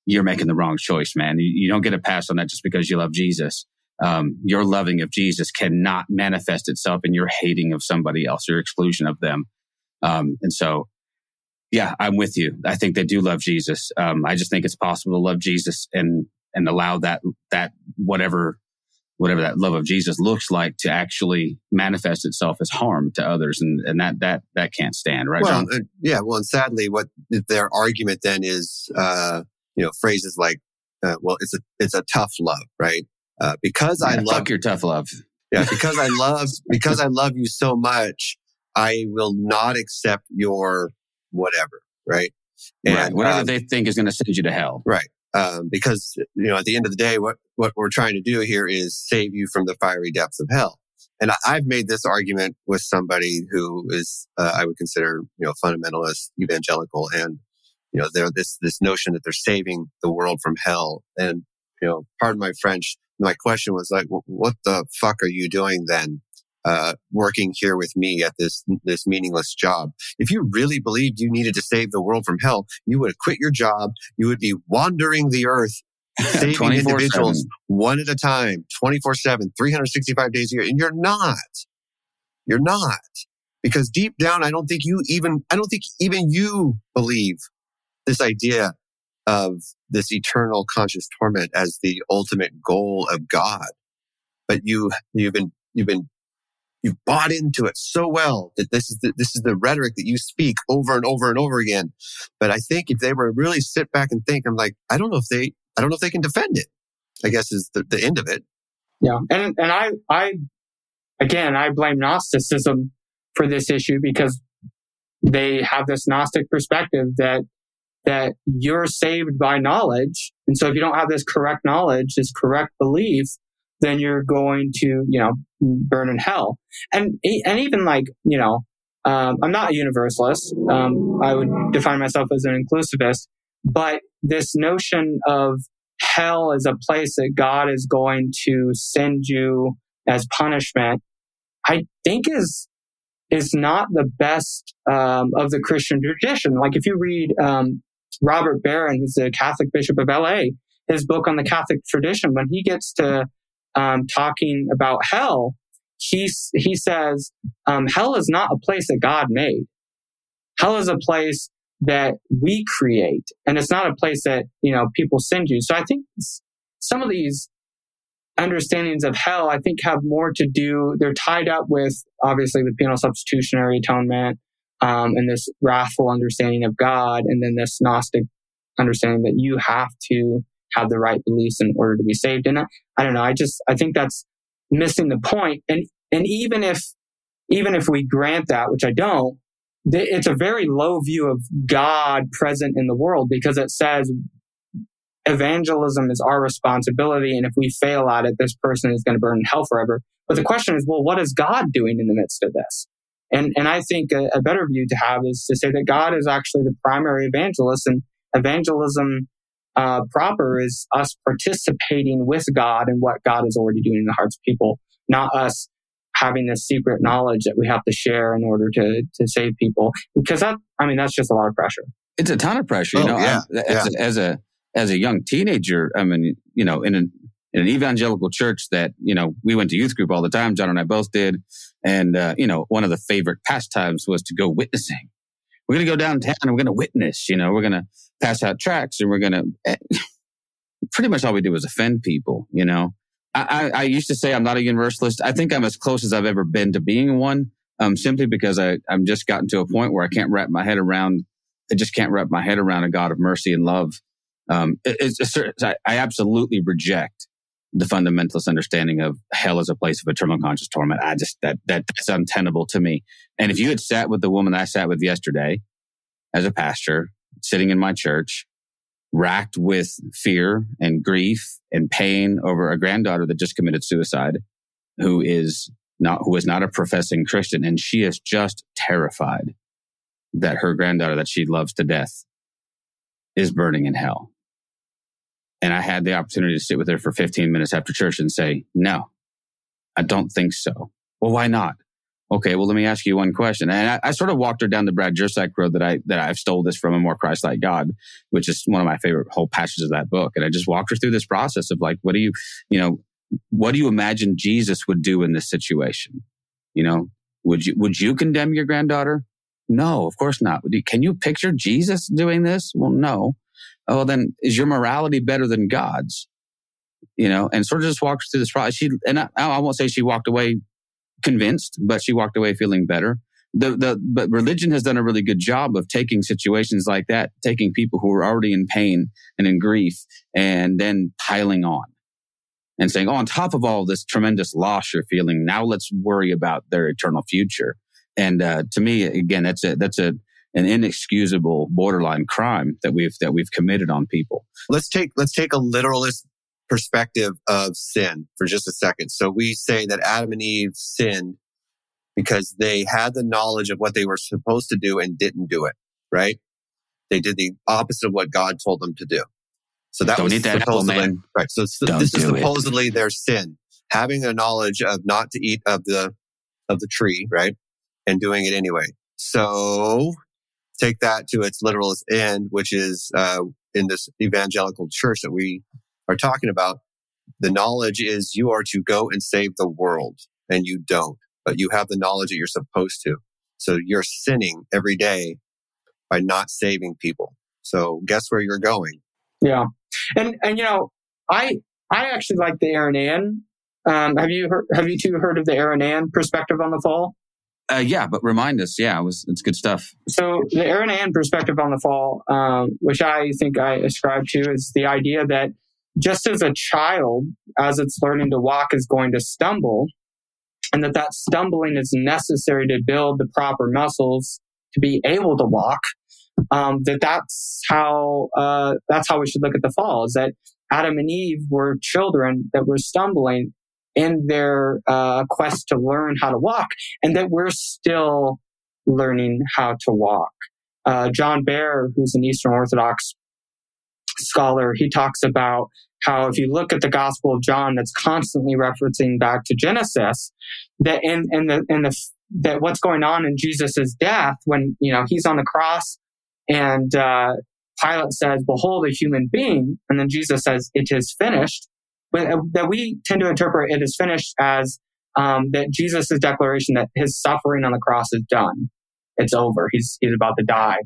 you're making the wrong choice, man. You, you, don't get a pass on that just because you love Jesus. Um, your loving of Jesus cannot manifest itself in your hating of somebody else, your exclusion of them. Um, and so, yeah, I'm with you. I think they do love Jesus. Um, I just think it's possible to love Jesus and, and allow that, that whatever whatever that love of Jesus looks like to actually manifest itself as harm to others. And, and that, that, that can't stand, right? Well, uh, yeah. Well, and sadly, what their argument then is, uh, you know, phrases like, uh, well, it's a, it's a tough love, right? Uh, because yeah, I love your tough love. Yeah. Because I love, because I love you so much, I will not accept your whatever, right? And right. whatever um, they think is going to send you to hell. Right. Um, because, you know, at the end of the day, what, what we're trying to do here is save you from the fiery depths of hell. And I, have made this argument with somebody who is, uh, I would consider, you know, fundamentalist, evangelical, and, you know, they're this, this notion that they're saving the world from hell. And, you know, pardon my French, my question was like, what the fuck are you doing then? Uh, working here with me at this this meaningless job. If you really believed you needed to save the world from hell, you would have quit your job. You would be wandering the earth, (laughs) saving individuals one at a time, 24 7, 365 days a year. And you're not. You're not. Because deep down, I don't think you even, I don't think even you believe this idea of this eternal conscious torment as the ultimate goal of God. But you, you've been, you've been You've bought into it so well that this is the, this is the rhetoric that you speak over and over and over again. But I think if they were really sit back and think, I'm like, I don't know if they, I don't know if they can defend it. I guess is the, the end of it. Yeah, and and I I again I blame Gnosticism for this issue because they have this Gnostic perspective that that you're saved by knowledge, and so if you don't have this correct knowledge, this correct belief, then you're going to, you know, burn in hell. And, and even like, you know, um, I'm not a universalist. Um, I would define myself as an inclusivist, but this notion of hell is a place that God is going to send you as punishment, I think is is not the best um, of the Christian tradition. Like if you read um, Robert Barron, who's the Catholic Bishop of LA, his book on the Catholic tradition, when he gets to um, talking about hell, he, he says, um, hell is not a place that God made. Hell is a place that we create. And it's not a place that, you know, people send you. So I think some of these understandings of hell, I think have more to do, they're tied up with obviously the penal substitutionary atonement, um, and this wrathful understanding of God, and then this Gnostic understanding that you have to have the right beliefs in order to be saved. And I, I don't know. I just, I think that's missing the point. And, and even if, even if we grant that, which I don't, it's a very low view of God present in the world because it says evangelism is our responsibility. And if we fail at it, this person is going to burn in hell forever. But the question is, well, what is God doing in the midst of this? And, and I think a, a better view to have is to say that God is actually the primary evangelist and evangelism uh, proper is us participating with God and what God is already doing in the hearts of people, not us having this secret knowledge that we have to share in order to to save people. Because that, I mean, that's just a lot of pressure. It's a ton of pressure. You oh, know, yeah, as, yeah. A, as a as a young teenager, I mean, you know, in an in an evangelical church that you know we went to youth group all the time. John and I both did, and uh, you know, one of the favorite pastimes was to go witnessing. We're going to go downtown and we're going to witness. You know, we're going to pass out tracks and we're going to, eh, (laughs) pretty much all we do is offend people, you know. I, I, used to say I'm not a universalist. I think I'm as close as I've ever been to being one, um, simply because I, I'm just gotten to a point where I can't wrap my head around, I just can't wrap my head around a God of mercy and love. Um, it, it's, it's, I, I absolutely reject the fundamentalist understanding of hell as a place of eternal conscious torment. I just, that, that, that's untenable to me. And if you had sat with the woman I sat with yesterday as a pastor sitting in my church, racked with fear and grief and pain over a granddaughter that just committed suicide, who is not, who is not a professing Christian. And she is just terrified that her granddaughter that she loves to death is burning in hell. And I had the opportunity to sit with her for 15 minutes after church and say, no, I don't think so. Well, why not? Okay, well, let me ask you one question. And I, I sort of walked her down the Brad Jersak road that I that I've stole this from a more Christ-like God, which is one of my favorite whole passages of that book. And I just walked her through this process of like, what do you, you know, what do you imagine Jesus would do in this situation? You know, would you would you condemn your granddaughter? No, of course not. Can you picture Jesus doing this? Well, no. Oh, well, then is your morality better than God's? you know, and sort of just walked through this process. She, and I, I won't say she walked away convinced, but she walked away feeling better. The, the, but religion has done a really good job of taking situations like that, taking people who are already in pain and in grief and then piling on and saying, oh, on top of all this tremendous loss you're feeling, now let's worry about their eternal future. And uh, to me, again, that's a that's a an inexcusable borderline crime that we've that we've committed on people. Let's take let's take a literalist perspective of sin for just a second. So we say that Adam and Eve sinned because they had the knowledge of what they were supposed to do and didn't do it, right? They did the opposite of what God told them to do. So that Don't was that apple, supposedly, man. right. So, Don't this is do it. supposedly their sin, having the knowledge of not to eat of the, of the tree, right? And doing it anyway. So take that to its literalist end, which is, uh, in this evangelical church that we are talking about. The knowledge is you are to go and save the world and you don't, but you have the knowledge that you're supposed to. So you're sinning every day by not saving people. So guess where you're going? Yeah, and and you know, I I actually like the Irenaean. Um, have you heard, have you two heard of the Irenaean perspective on the fall? Uh, yeah, but remind us. Yeah, it was it's good stuff. So the Irenaean perspective on the fall, um, which I think I ascribe to, is the idea that just as a child, as it's learning to walk, is going to stumble, and that that stumbling is necessary to build the proper muscles to be able to walk. Um, that that's how uh, that's how we should look at the fall. Is that Adam and Eve were children that were stumbling in their uh, quest to learn how to walk, and that we're still learning how to walk. Uh, John Behr, who's an Eastern Orthodox scholar, he talks about how if you look at the Gospel of John, that's constantly referencing back to Genesis, that in, in the in the that what's going on in Jesus's death when you know he's on the cross and uh, Pilate says, "Behold, a human being," and then Jesus says, "It is finished." But uh, that we tend to interpret "it is finished" as um, that Jesus' declaration that his suffering on the cross is done. It's over. He's he's about to die.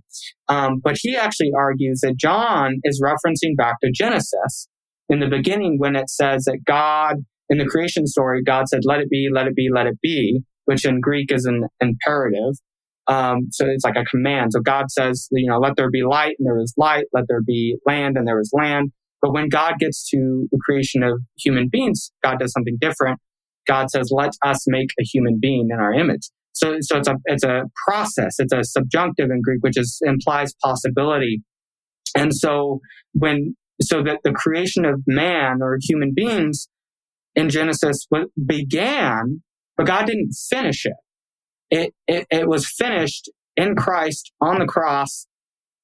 Um, but he actually argues that John is referencing back to Genesis in the beginning when it says that God in the creation story, God said, "Let it be, let it be, let it be," which in Greek is an imperative. Um, so it's like a command. So God says, you know, let there be light, and there was light. Let there be land, and there was land. But when God gets to the creation of human beings, God does something different. God says, "Let us make a human being in our image." So, so it's a it's a process. It's a subjunctive in Greek, which is implies possibility. And so when so that the creation of man or human beings in Genesis began, but God didn't finish it. It, it, it was finished in Christ on the cross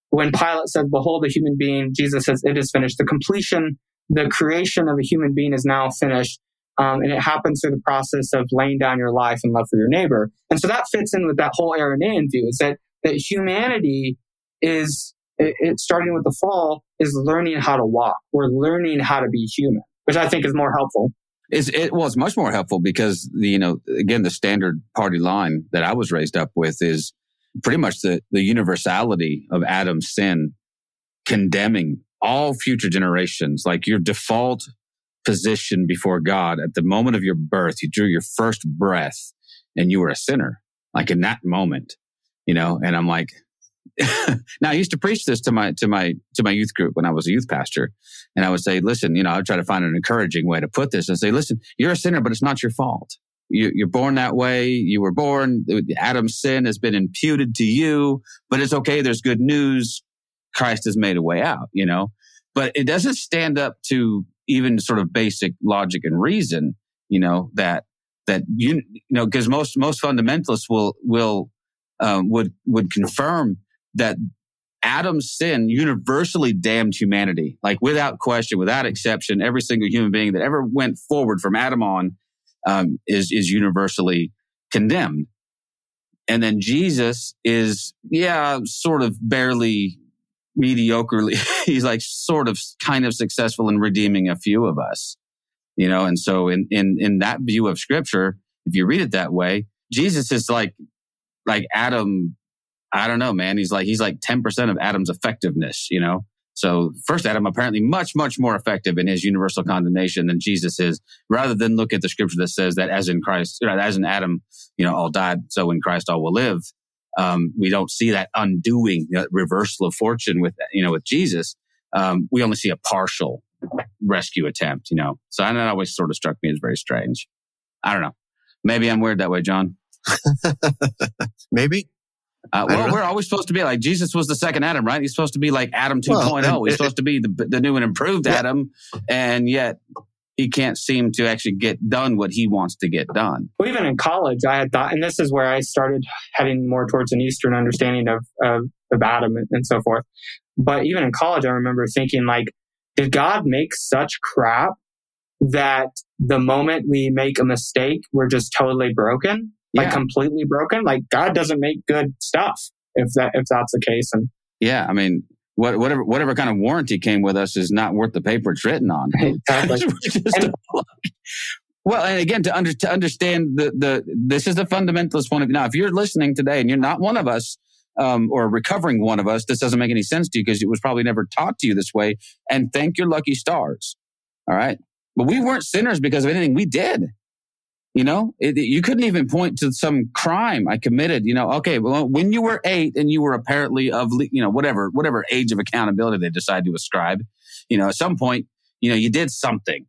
when Pilate said, Behold, a human being. Jesus says, It is finished. The completion, the creation of a human being is now finished. Um, and it happens through the process of laying down your life and love for your neighbor. And so that fits in with that whole Irenaean view is that, that humanity is, it, it, starting with the fall, is learning how to walk. We're learning how to be human, which I think is more helpful. Is it was much more helpful because the, you know again the standard party line that I was raised up with is pretty much the the universality of Adam's sin, condemning all future generations. Like your default position before God at the moment of your birth, you drew your first breath, and you were a sinner. Like in that moment, you know. And I'm like, (laughs) now I used to preach this to my to my to my youth group when I was a youth pastor, and I would say, "Listen, you know, I try to find an encouraging way to put this and say, listen, you're a sinner, but it's not your fault. You, you're born that way. You were born. Adam's sin has been imputed to you, but it's okay. There's good news. Christ has made a way out. You know, but it doesn't stand up to even sort of basic logic and reason. You know that that you you know because most most fundamentalists will will um, would would confirm that Adam's sin universally damned humanity, like without question, without exception. Every single human being that ever went forward from Adam on um, is is universally condemned. And then Jesus is, yeah, sort of barely mediocrely. (laughs) he's like sort of kind of successful in redeeming a few of us, you know. And so, in in in that view of Scripture, if you read it that way, Jesus is like like Adam I don't know, man. He's like he's like ten percent of Adam's effectiveness, you know. So first Adam apparently much, much more effective in his universal condemnation than Jesus is, rather than look at the scripture that says that as in Christ, as in Adam, you know, all died, so in Christ all will live. Um, we don't see that undoing, that reversal of fortune with, you know, with Jesus. Um, we only see a partial rescue attempt, you know. So that always sort of struck me as very strange. I don't know. Maybe I'm weird that way, John. (laughs) Maybe. Uh, well, we're always supposed to be like Jesus was the second Adam, right? He's supposed to be like Adam 2.0. Well, He's supposed to be the, the new and improved yeah. Adam. And yet he can't seem to actually get done what he wants to get done. Well, even in college, I had thought, and this is where I started heading more towards an Eastern understanding of, of, of Adam and, so forth. But even in college, I remember thinking like, did God make such crap that the moment we make a mistake, we're just totally broken? like yeah. completely broken. Like God doesn't make good stuff if that if that's the case. And yeah, I mean, what, whatever whatever kind of warranty came with us is not worth the paper it's written on. (laughs) (laughs) and, well, and again, to under to understand the the this is the fundamentalist point of view. Now, if you're listening today and you're not one of us. Um, or recovering one of us, this doesn't make any sense to you because it was probably never taught to you this way. And thank your lucky stars. All right. But we weren't sinners because of anything we did. You know, it, you couldn't even point to some crime I committed. You know, okay, well, when you were eight and you were apparently of, you know, whatever, whatever age of accountability they decide to ascribe, you know, at some point, you know, you did something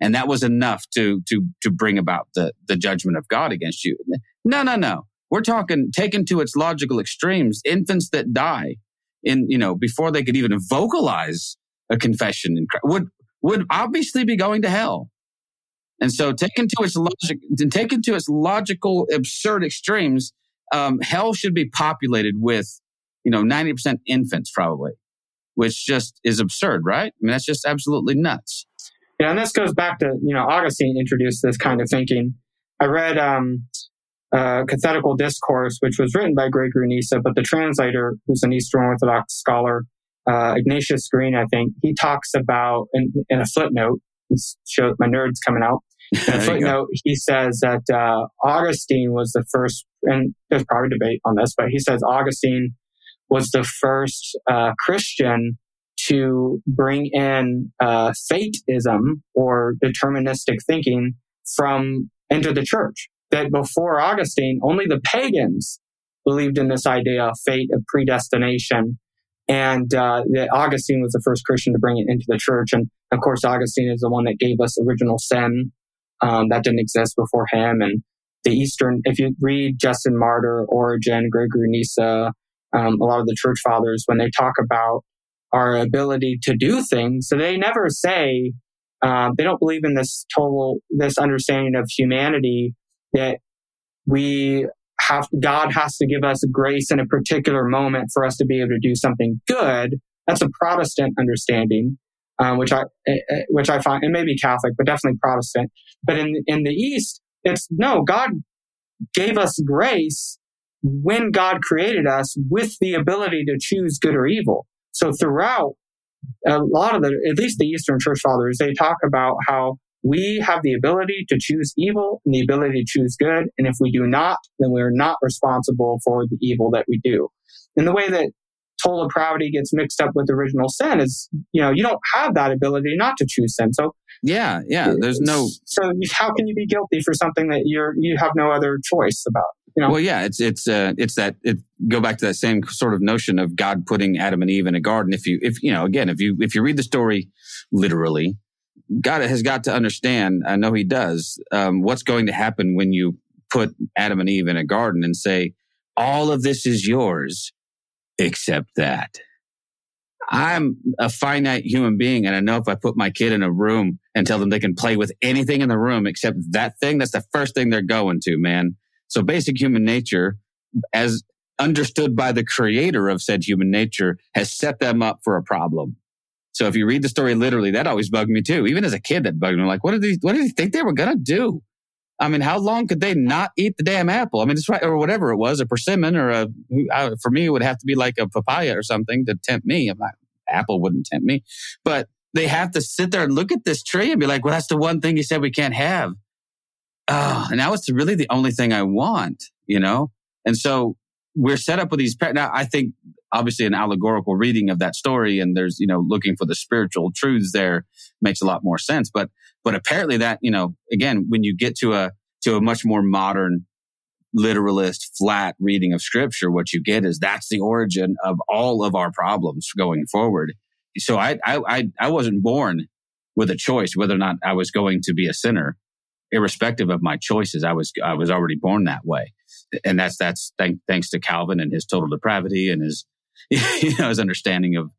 and that was enough to, to, to bring about the, the judgment of God against you. No, no, no. We're talking taken to its logical extremes, infants that die in, you know, before they could even vocalize a confession in, would, would obviously be going to hell. And so taken to its logic, taken to its logical, absurd extremes, um, hell should be populated with, you know, 90% infants probably, which just is absurd, right? I mean, that's just absolutely nuts. Yeah. And this goes back to, you know, Augustine introduced this kind of thinking. I read, um, uh, Catechetical Discourse, which was written by Gregory Nyssa, but the translator, who's an Eastern Orthodox scholar, uh, Ignatius Green, I think, he talks about in, in a footnote show my nerds coming out. In a (laughs) footnote, he says that uh, Augustine was the first, and there's probably debate on this, but he says Augustine was the first uh, Christian to bring in uh, fateism or deterministic thinking from into the church. That before Augustine, only the pagans believed in this idea of fate, of predestination, and uh, that Augustine was the first Christian to bring it into the church. And of course, Augustine is the one that gave us original sin um, that didn't exist before him. And the Eastern, if you read Justin Martyr, Origen, Gregory Nyssa, um, a lot of the church fathers, when they talk about our ability to do things, so they never say uh, they don't believe in this total this understanding of humanity that we have God has to give us grace in a particular moment for us to be able to do something good. That's a Protestant understanding, um, which I eh, eh, which I find it may be Catholic, but definitely Protestant. But in in the East, it's no God gave us grace when God created us with the ability to choose good or evil. So throughout a lot of the, at least the Eastern Church Fathers, they talk about how we have the ability to choose evil and the ability to choose good. And if we do not, then we're not responsible for the evil that we do. And the way that total depravity gets mixed up with original sin is, you know, you don't have that ability not to choose sin. So yeah, yeah, there's no. So how can you be guilty for something that you're you have no other choice about? You know? Well, yeah, it's it's uh, it's that it go back to that same sort of notion of God putting Adam and Eve in a garden. If you if you know again if you if you read the story literally, God has got to understand. I know He does. Um, what's going to happen when you put Adam and Eve in a garden and say all of this is yours except that. I'm a finite human being. And I know if I put my kid in a room and tell them they can play with anything in the room except that thing, that's the first thing they're going to, man. So basic human nature, as understood by the creator of said human nature, has set them up for a problem. So if you read the story literally, that always bugged me too. Even as a kid, that bugged me. Like, what did they, what did they think they were going to do? I mean, how long could they not eat the damn apple? I mean, it's right, or whatever it was, a persimmon or a, for me, it would have to be like a papaya or something to tempt me. Not, apple wouldn't tempt me, but they have to sit there and look at this tree and be like, well, that's the one thing you said we can't have. Oh, and now it's really the only thing I want, you know? And so we're set up with these. Now, I think obviously an allegorical reading of that story and there's, you know, looking for the spiritual truths there makes a lot more sense. But, but apparently that, you know, again, when you get to a, to a much more modern literalist flat reading of scripture, what you get is that's the origin of all of our problems going forward. So I, I, I, wasn't born with a choice whether or not I was going to be a sinner, irrespective of my choices. I was, I was already born that way. And that's, that's thank, thanks to Calvin and his total depravity and his, (laughs) you know, his understanding of,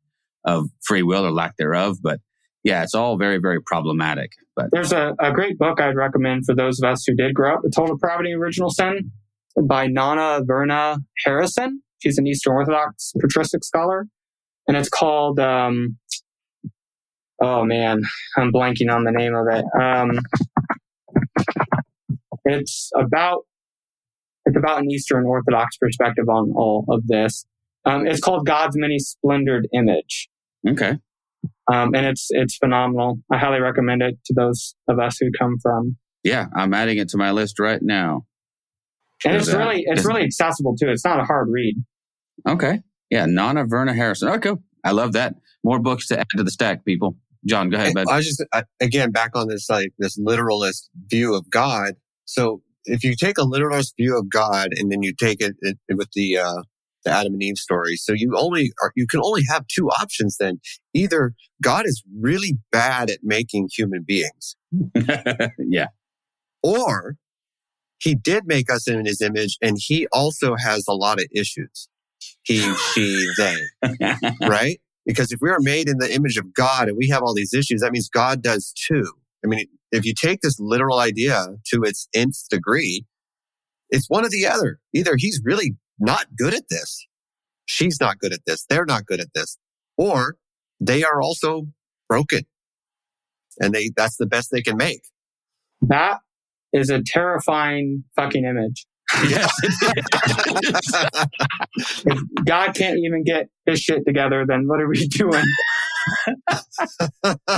of free will or lack thereof. But yeah, it's all very, very problematic. But There's a, a great book I'd recommend for those of us who did grow up with Total Depravity Original Sin by Nonna Verna Harrison. She's an Eastern Orthodox patristic scholar. And it's called, um, oh man, I'm blanking on the name of it. Um, it's about, it's about an Eastern Orthodox perspective on all of this. Um, it's called God's Many Splendored Image. okay. Um, and it's, it's phenomenal. I highly recommend it to those of us who come from Yeah. I'm adding it to my list right now. And it's that- really it's really accessible too. It's not a hard read. Okay. Yeah. Nonna Verna Harrison. Okay. I love that. More books to add to the stack, people. John, go ahead, bud. I was just I, again back on this like this literalist view of God. So if you take a literalist view of God and then you take it, it with the uh, the Adam and Eve story, so you only are you can only have two options. Then either God is really bad at making human beings, (laughs) yeah. or He did make us in His image, and He also has a lot of issues. He, she, they. (laughs) right? Because if we are made in the image of God and we have all these issues, that means God does too. I mean, if you take this literal idea to its nth degree, it's one or the other. Either he's really not good at this, she's not good at this, they're not good at this, or they are also broken. And they, that's the best they can make. That is a terrifying fucking image. yes. (laughs) (laughs) If God can't even get his shit together, then what are we doing?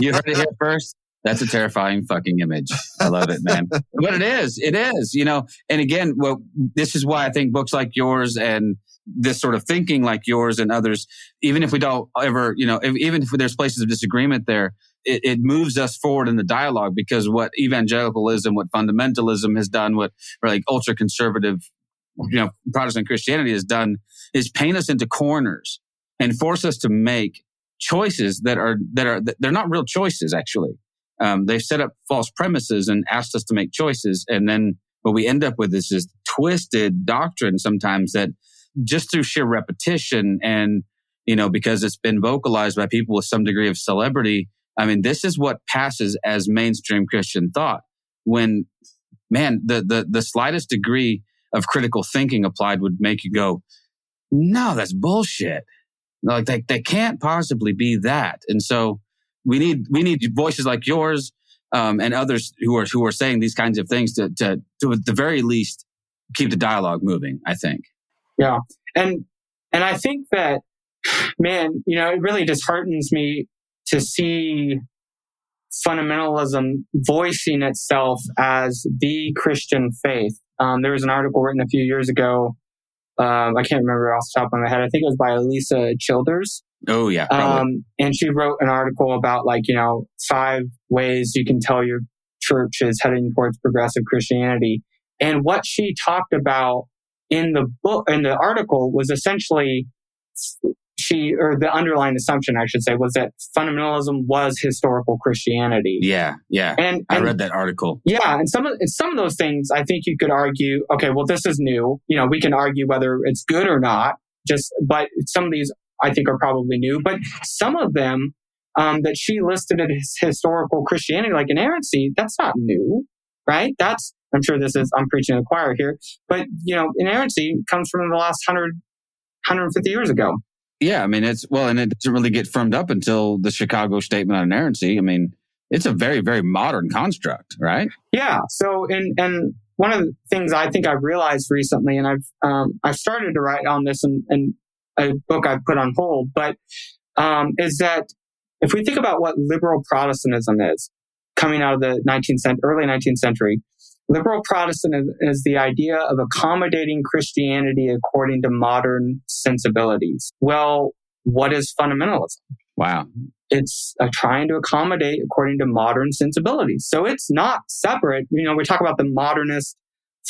you heard it here first. That's a terrifying fucking image. I love it, man. but it is, it is, you know, and again, well, this is why I think books like yours and this sort of thinking like yours and others, even if we don't ever, you know, if, even if there's places of disagreement there, it, it moves us forward in the dialogue because what evangelicalism, what fundamentalism has done, what or like ultra conservative, you know, Protestant Christianity has done is paint us into corners and force us to make choices that are that are they're not real choices actually um, they've set up false premises and asked us to make choices. And then what we end up with is this twisted doctrine sometimes that just through sheer repetition and you know because it's been vocalized by people with some degree of celebrity i mean this is what passes as mainstream christian thought. When man the the, the slightest degree of critical thinking applied would make you go no that's bullshit. Like they, they can't possibly be that. And so we need we need voices like yours um, and others who are who are saying these kinds of things to to to at the very least keep the dialogue moving. I think. Yeah. And and I think that man, you know, it really disheartens me to see fundamentalism voicing itself as the Christian faith. Um, there was an article written a few years ago. Um, I can't remember off the top of my head. I think it was by Alisa Childers. Oh yeah. Um, and she wrote an article about like, you know, five ways you can tell your church is heading towards progressive Christianity. And what she talked about in the book, in the article was essentially she, or the underlying assumption, I should say, was that fundamentalism was historical Christianity. yeah, yeah. And, I read that article. yeah, and some of some of those things, I think you could argue. Okay, well, this is new. You know, we can argue whether it's good or not. Just, but some of these, I think, are probably new. But some of them um, that she listed as historical Christianity, like inerrancy, that's not new, right? That's I'm sure this is I'm preaching to the choir here, but you know, inerrancy comes from the last 100, 150 years ago. Yeah, I mean it's well, and it doesn't really get firmed up until the Chicago Statement on Inerrancy. I mean, it's a very very modern construct, right? Yeah. So, and and one of the things I think I've realized recently, and I've um, I've started to write on this and, in a book I've put on hold, but um, is that if we think about what liberal Protestantism is coming out of the 19th cent- early 19th century, liberal Protestant is, is the idea of accommodating Christianity according to modern sensibilities. Well, what is fundamentalism? Wow. It's uh, trying to accommodate according to modern sensibilities. So it's not separate. You know, we talk about the modernist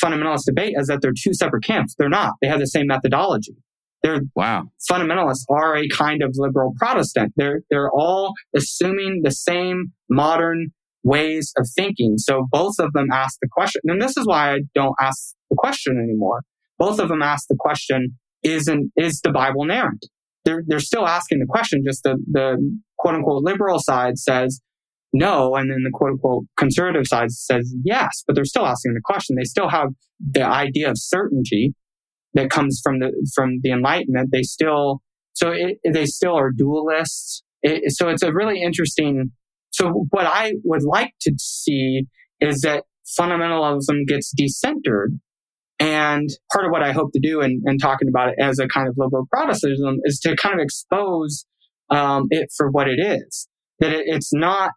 fundamentalist debate as that they're two separate camps. They're not. They have the same methodology. They're Wow. fundamentalists are a kind of liberal Protestant. They're they're all assuming the same modern ways of thinking. So both of them ask the question, and this is why I don't ask the question anymore. Both of them ask the question: Isn't is the Bible inerrant? They're they're still asking the question. Just the the quote unquote liberal side says no, and then the quote unquote conservative side says yes, but they're still asking the question. They still have the idea of certainty that comes from the from the Enlightenment. They still so it, they still are dualists. It, so it's a really interesting. So what I would like to see is that fundamentalism gets decentered. And part of what I hope to do in, in talking about it as a kind of liberal Protestantism is to kind of expose um, it for what it is. That it, it's not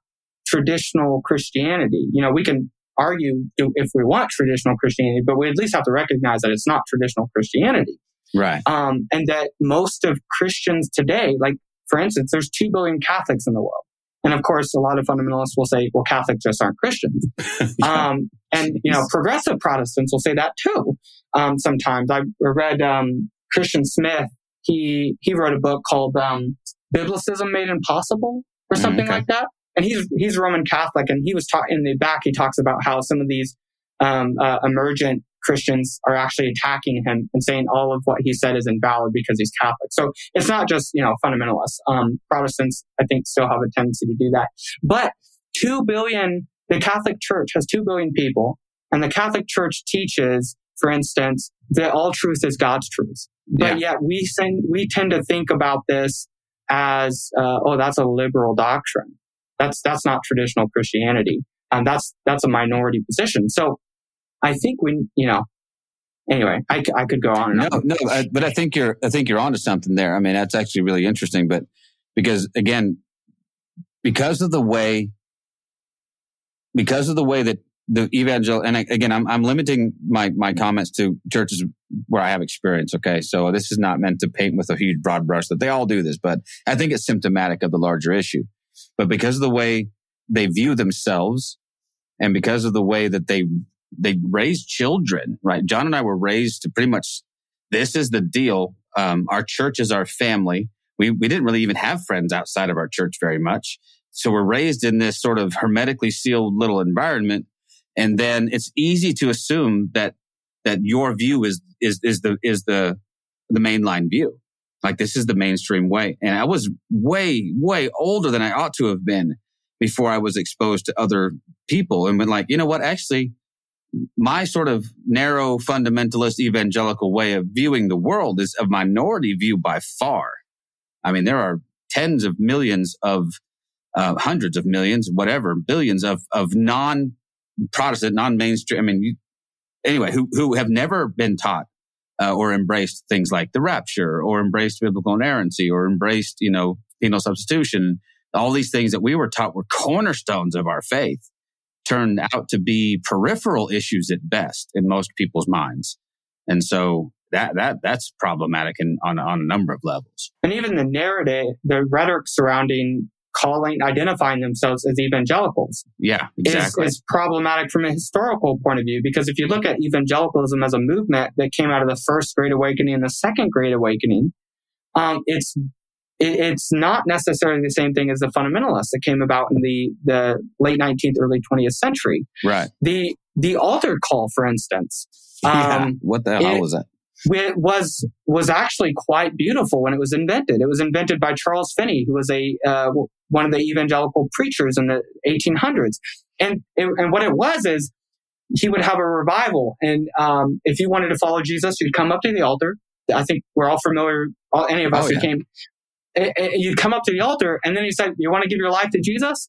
traditional Christianity. You know, we can argue if we want traditional Christianity, but we at least have to recognize that it's not traditional Christianity. Right. Um, and that most of Christians today, like for instance, there's 2 billion Catholics in the world. And of course, a lot of fundamentalists will say, well, Catholics just aren't Christians. (laughs) um, and, you know, progressive Protestants will say that too. Um, sometimes I read, um, Christian Smith. He, he wrote a book called, um, Biblicism Made Impossible or something okay. like that. And he's, he's Roman Catholic and he was taught in the back, he talks about how some of these, um, uh, emergent Christians are actually attacking him and saying all of what he said is invalid because he's Catholic. So it's not just, you know, fundamentalists. Um, Protestants, I think, still have a tendency to do that. But 2 billion, the Catholic Church has 2 billion people, and the Catholic Church teaches, for instance, that all truth is God's truth. But yet we, send, we tend to think about this as, uh, oh, that's a liberal doctrine. That's, that's not traditional Christianity. And that's, that's a minority position. So I think we, you know, anyway, I, I could go on and No, on. no, I, but I think you're, I think you're onto something there. I mean, that's actually really interesting, but because again, because of the way, because of the way that the evangel, and I, again, I'm, I'm limiting my, my comments to churches where I have experience. Okay. So this is not meant to paint with a huge broad brush that they all do this, but I think it's symptomatic of the larger issue. But because of the way they view themselves and because of the way that they they raise children, right? John and I were raised to pretty much this is the deal. Um, our church is our family. We we didn't really even have friends outside of our church very much. So we're raised in this sort of hermetically sealed little environment. And then it's easy to assume that that your view is is is the is the the mainline view. Like this is the mainstream way. And I was way, way older than I ought to have been before I was exposed to other people and been like, you know what, actually, my sort of narrow fundamentalist evangelical way of viewing the world is a minority view by far. I mean, there are tens of millions of, uh, hundreds of millions, whatever, billions of, of non Protestant, non mainstream. I mean, you, anyway, who, who have never been taught uh, or embraced things like the rapture or embraced biblical inerrancy or embraced, you know, penal substitution. All these things that we were taught were cornerstones of our faith turned out to be peripheral issues at best in most people's minds. And so that, that, that's problematic in, on, on a number of levels. And even the narrative, the rhetoric surrounding calling, identifying themselves as evangelicals Yeah, is, exactly. is problematic from a historical point of view. Because if you look at evangelicalism as a movement that came out of the first Great Awakening and the second Great Awakening, um, it's it, it's not necessarily the same thing as the fundamentalists that came about in the, the late 19th, early 20th century. right. The the altar call, for instance, yeah. um, What the hell it- was that? It was was actually quite beautiful when it was invented. It was invented by Charles Finney, who was a uh, one of the evangelical preachers in the 1800s. And it, and what it was is he would have a revival, and um, if you wanted to follow Jesus, you'd come up to the altar. I think we're all familiar. All, any of us Oh, who yeah. came, eh, eh, you'd come up to the altar, and then he said, "You want to give your life to Jesus?"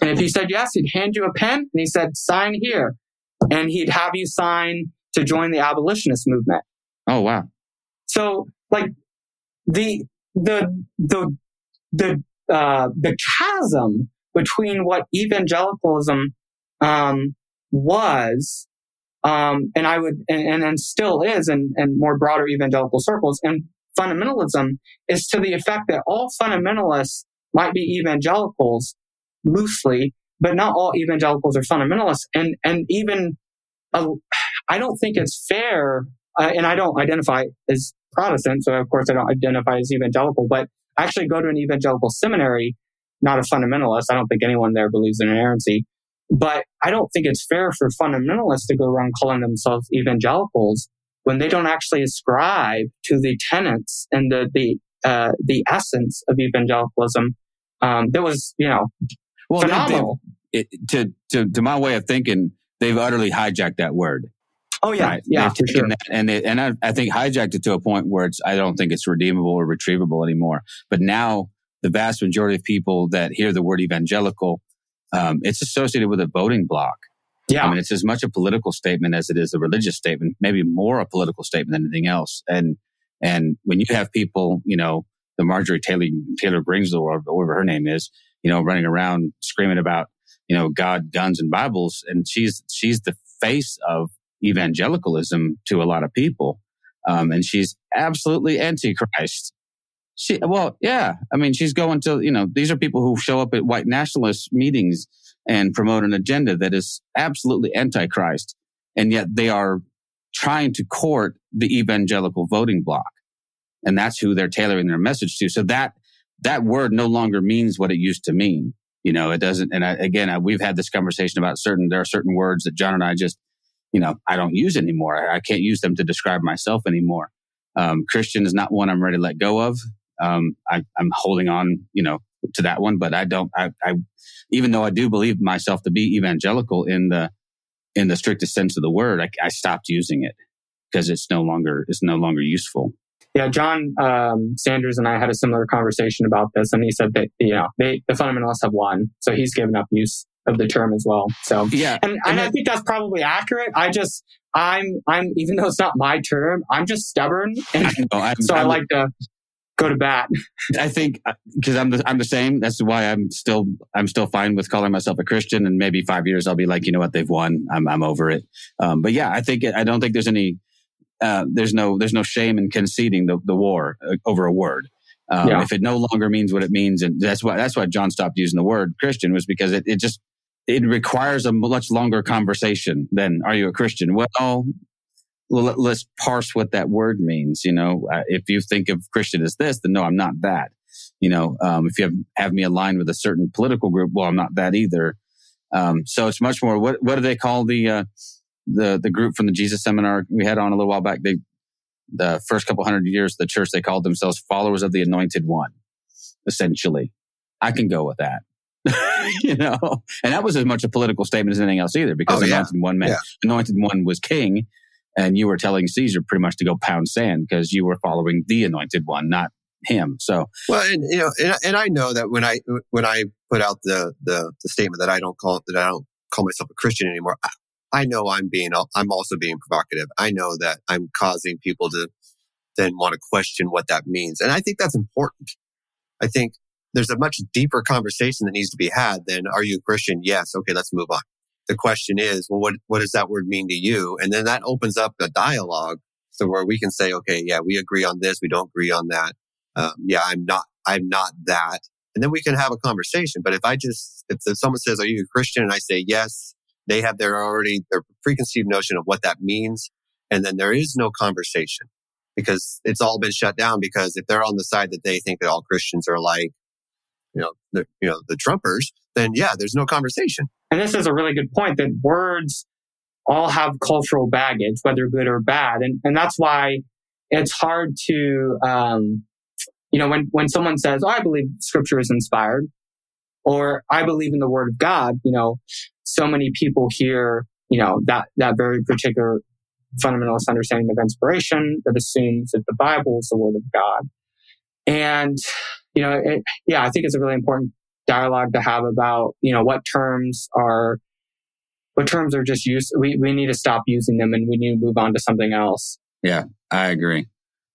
And if you said yes, he'd hand you a pen, and he said, "Sign here," and he'd have you sign to join the abolitionist movement. Oh, wow. So like the the the the uh, the chasm between what evangelicalism um, was, um, and I would, and, and, still is in, in more broader evangelical circles, and fundamentalism is to the effect that all fundamentalists might be evangelicals loosely, but not all evangelicals are fundamentalists. And, and even, uh, I don't think it's fair, uh, and I don't identify as Protestant, so of course I don't identify as evangelical, but I actually go to an evangelical seminary, not a fundamentalist. I don't think anyone there believes in inerrancy. But I don't think it's fair for fundamentalists to go around calling themselves evangelicals when they don't actually ascribe to the tenets and the the uh, the essence of evangelicalism. Um, that was, you know, well, phenomenal. It, to, to to my way of thinking, they've utterly hijacked that word. Oh yeah, right? yeah, for sure. That, and they, and I, I think hijacked it to a point where it's I don't think it's redeemable or retrievable anymore. But now the vast majority of people that hear the word evangelical um, it's associated with a voting block. Yeah. I mean, it's as much a political statement as it is a religious statement, maybe more a political statement than anything else. And, and when you have people, you know, the Marjorie Taylor, Taylor Brings the or whatever her name is, you know, running around screaming about, you know, God, guns and Bibles. And she's, she's the face of evangelicalism to a lot of people. Um, and she's absolutely antichrist. She, well, yeah. I mean, she's going to, you know, these are people who show up at white nationalist meetings and promote an agenda that is absolutely antichrist. And yet they are trying to court the evangelical voting bloc. And that's who they're tailoring their message to. So that, that word no longer means what it used to mean. You know, it doesn't. And I, again, I, we've had this conversation about certain, there are certain words that John and I just, you know, I don't use anymore. I, can't use them to describe myself anymore. Um, Christian is not one I'm ready to let go of. Um, I, am holding on, you know, to that one, but I don't, I, I, even though I do believe myself to be evangelical in the, in the strictest sense of the word, I, I stopped using it because it's no longer, it's no longer useful. Yeah, John um, Sanders and I had a similar conversation about this, and he said that you know they, the fundamentalists have won, so he's given up use of the term as well. So yeah, and, and, and I think that's probably accurate. I just I'm I'm even though it's not my term, I'm just stubborn, and (laughs) I so I'm, I like to go to bat. (laughs) I think because uh, I'm the, I'm the same. That's why I'm still I'm still fine with calling myself a Christian. And maybe five years I'll be like, you know what, they've won. I'm I'm over it. Um, but yeah, I think I don't think there's any uh, there's no there's no shame in conceding the the war uh, over a word. Um, yeah. If it no longer means what it means, and that's why that's why John stopped using the word Christian was because it, it just it requires a much longer conversation than "Are you a Christian?" Well, let's parse what that word means. You know, uh, if you think of Christian as this, then no, I'm not that. You know, um, if you have, have me aligned with a certain political group, well, I'm not that either. Um, so it's much more. What what do they call the uh, the the group from the Jesus seminar we had on a little while back? They the first couple hundred years of the church they called themselves followers of the Anointed One. Essentially, I can go with that. (laughs) you know, and that was as much a political statement as anything else either, because oh, Anointed One meant yeah. Anointed One was king, and you were telling Caesar pretty much to go pound sand because you were following the anointed one, not him. So well, and you know, and, and I know that when I when I put out the, the the statement that I don't call that I don't call myself a Christian anymore, I, I know I'm being I'm also being provocative. I know that I'm causing people to then want to question what that means, and I think that's important. I think there's a much deeper conversation that needs to be had than "Are you a Christian?" Yes, okay, let's move on the question is, well, what, what does that word mean to you? And then that opens up a dialogue. So where we can say, okay, yeah, we agree on this. We don't agree on that. Um, yeah, I'm not, I'm not that. And then we can have a conversation. But if I just, if, someone says, are you a Christian? And I say, yes, they have their already, their preconceived notion of what that means. And then there is no conversation because it's all been shut down because if they're on the side that they think that all Christians are like, you know, the, you know, the Trumpers, then yeah, there's no conversation. And this is a really good point that words all have cultural baggage, whether good or bad. And, and that's why it's hard to, um, you know, when, when someone says, oh, I believe scripture is inspired or I believe in the word of God, you know, so many people hear, you know, that, that very particular fundamentalist understanding of inspiration that assumes that the Bible is the word of God. And, you know, it, yeah, I think it's a really important dialogue to have about, you know, what terms are, what terms are just used. We, we need to stop using them and we need to move on to something else. Yeah, I agree.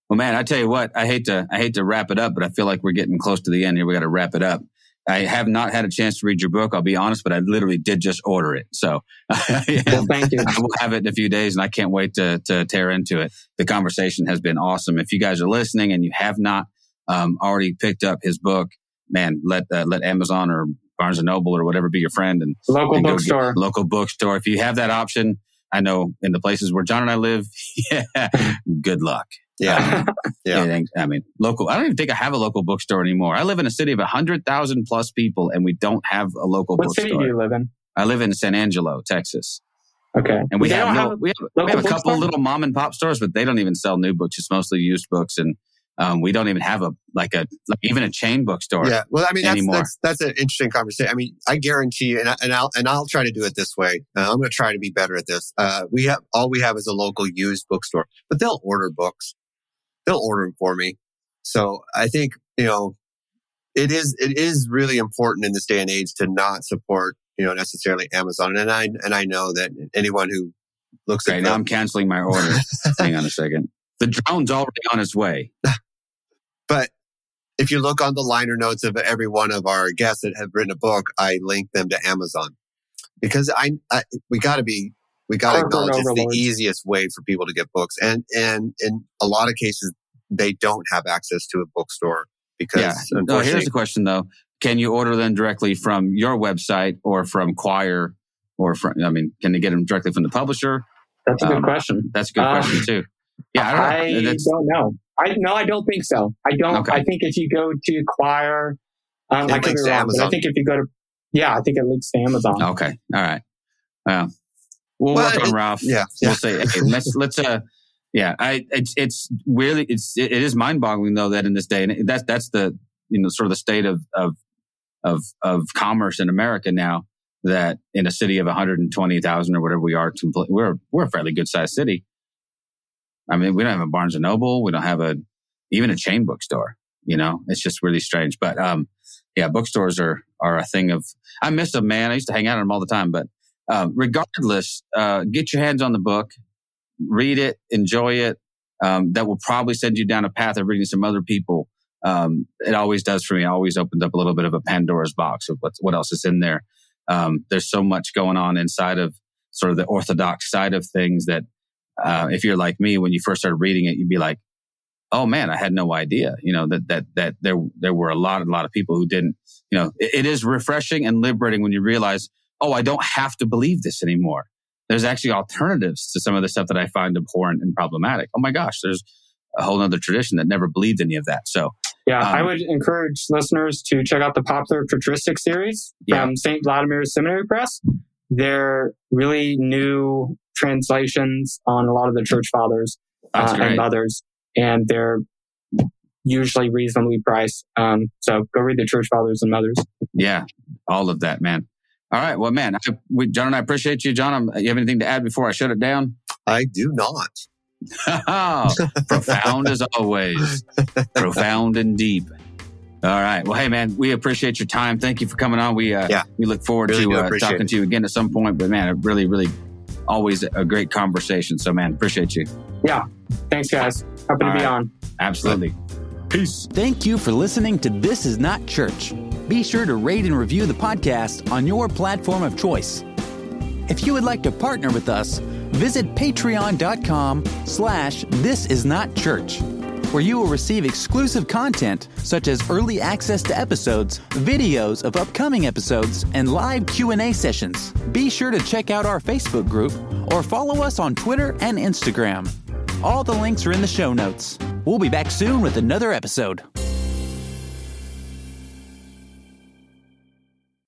Well, man, I tell you what, I hate to, I hate to wrap it up, but I feel like we're getting close to the end here. We got to wrap it up. I have not had a chance to read your book. I'll be honest, but I literally did just order it. So (laughs) yeah, Well, thank you. I will have it in a few days and I can't wait to, to tear into it. The conversation has been awesome. If you guys are listening and you have not um, already picked up his book, man, let, uh, let Amazon or Barnes and Noble or whatever be your friend and, Local and bookstore. local bookstore. If you have that option, I know in the places where John and I live, (laughs) yeah, good luck. Yeah. (laughs) Yeah. I mean, local. I don't even think I have a local bookstore anymore. I live in a city of hundred thousand plus people, and we don't have a local What city do bookstore. you live in? I live in San Angelo, Texas, Okay. and we have no. have a we have, we have a couple bookstore? little mom and pop stores, but they don't even sell new books. It's mostly used books, and um, we don't even have a like a like even a chain bookstore. Yeah. Well, I mean, that's, anymore. that's, that's an interesting conversation. I mean, I guarantee you, and, I, and I'll, and I'll try to do it this way. Uh, I'm going to try to be better at this. Uh, we have, all we have is a local used bookstore, but they'll order books. They'll order them for me. So I think, you know, it is, it is really important in this day and age to not support, you know, necessarily Amazon. And I, and I know that anyone who looks Okay, at now them, I'm canceling my order. (laughs) Hang on a second. The drone's already on its way. (laughs) But if you look on the liner notes of every one of our guests that have written a book, I link them to Amazon because I, I we got to be we got to acknowledge it's the easiest way for people to get books, and and in a lot of cases they don't have access to a bookstore because Yeah. No, here's the question though: Can you order them directly from your website or from Quoir, or from? I mean, can they get them directly from the publisher? That's a good Um, question. That's a good Uh, question too. Yeah, I don't know. I don't know. I no, I don't think so. I don't. Okay. I think if you go to Quoir, um, It I could be to wrong, I think if you go to, yeah, I think it links to Amazon. Okay. All right. Well, we'll Well, work on Ralph. yeah, We'll yeah. say, hey, let's, (laughs) let's, uh, yeah, I, it's, it's really, it's, it is mind boggling though that in this day, and that's, that's the, you know, sort of the state of, of, of, of commerce in America now that in a city of 120,000 or whatever we are, compl- we're, we're a fairly good sized city. I mean, we don't have a Barnes and Noble. We don't have a, even a chain bookstore, you know, it's just really strange. But, um, yeah, bookstores are, are a thing of, I miss them, man. I used to hang out in them all the time, but, um, regardless, uh, get your hands on the book, read it, enjoy it. Um, that will probably send you down a path of reading some other people. Um, it always does for me. It always opens up a little bit of a Pandora's box of what, what else is in there. Um, there's so much going on inside of sort of the orthodox side of things that, uh, if you're like me, when you first started reading it, you'd be like, oh man, I had no idea, you know, that, that, that there, there were a lot, a lot of people who didn't, you know, it, it is refreshing and liberating when you realize, oh, I don't have to believe this anymore. There's actually alternatives to some of the stuff that I find abhorrent and problematic. Oh my gosh, there's a whole other tradition that never believed any of that. So Yeah, Um, I would encourage listeners to check out the Popular Patristic series Yeah. from St. Vladimir Seminary Press. They're really new translations on a lot of the church fathers uh, and mothers, and they're usually reasonably priced. Um, so go read the church fathers and mothers. Yeah, all of that, man. All right. Well, man, I, we, John and I appreciate you. John, um, you have anything to add before I shut it down? I do not. (laughs) Profound as always. (laughs) Profound and deep. All right. Well, hey, man, we appreciate your time. Thank you for coming on. We uh, Yeah. we look forward Really to uh, talking it. to you again at some point. But man, it really, really, always a great conversation. So, man, appreciate you. Yeah. Thanks, guys. Happy All to be right. on. Absolutely. Peace. Thank you for listening to This Is Not Church. Be sure to rate and review the podcast on your platform of choice. If you would like to partner with us, visit patreon.com slash this is not church, where you will receive exclusive content such as early access to episodes, videos of upcoming episodes, and live Q&A sessions. Be sure to check out our Facebook group or follow us on Twitter and Instagram. All the links are in the show notes. We'll be back soon with another episode.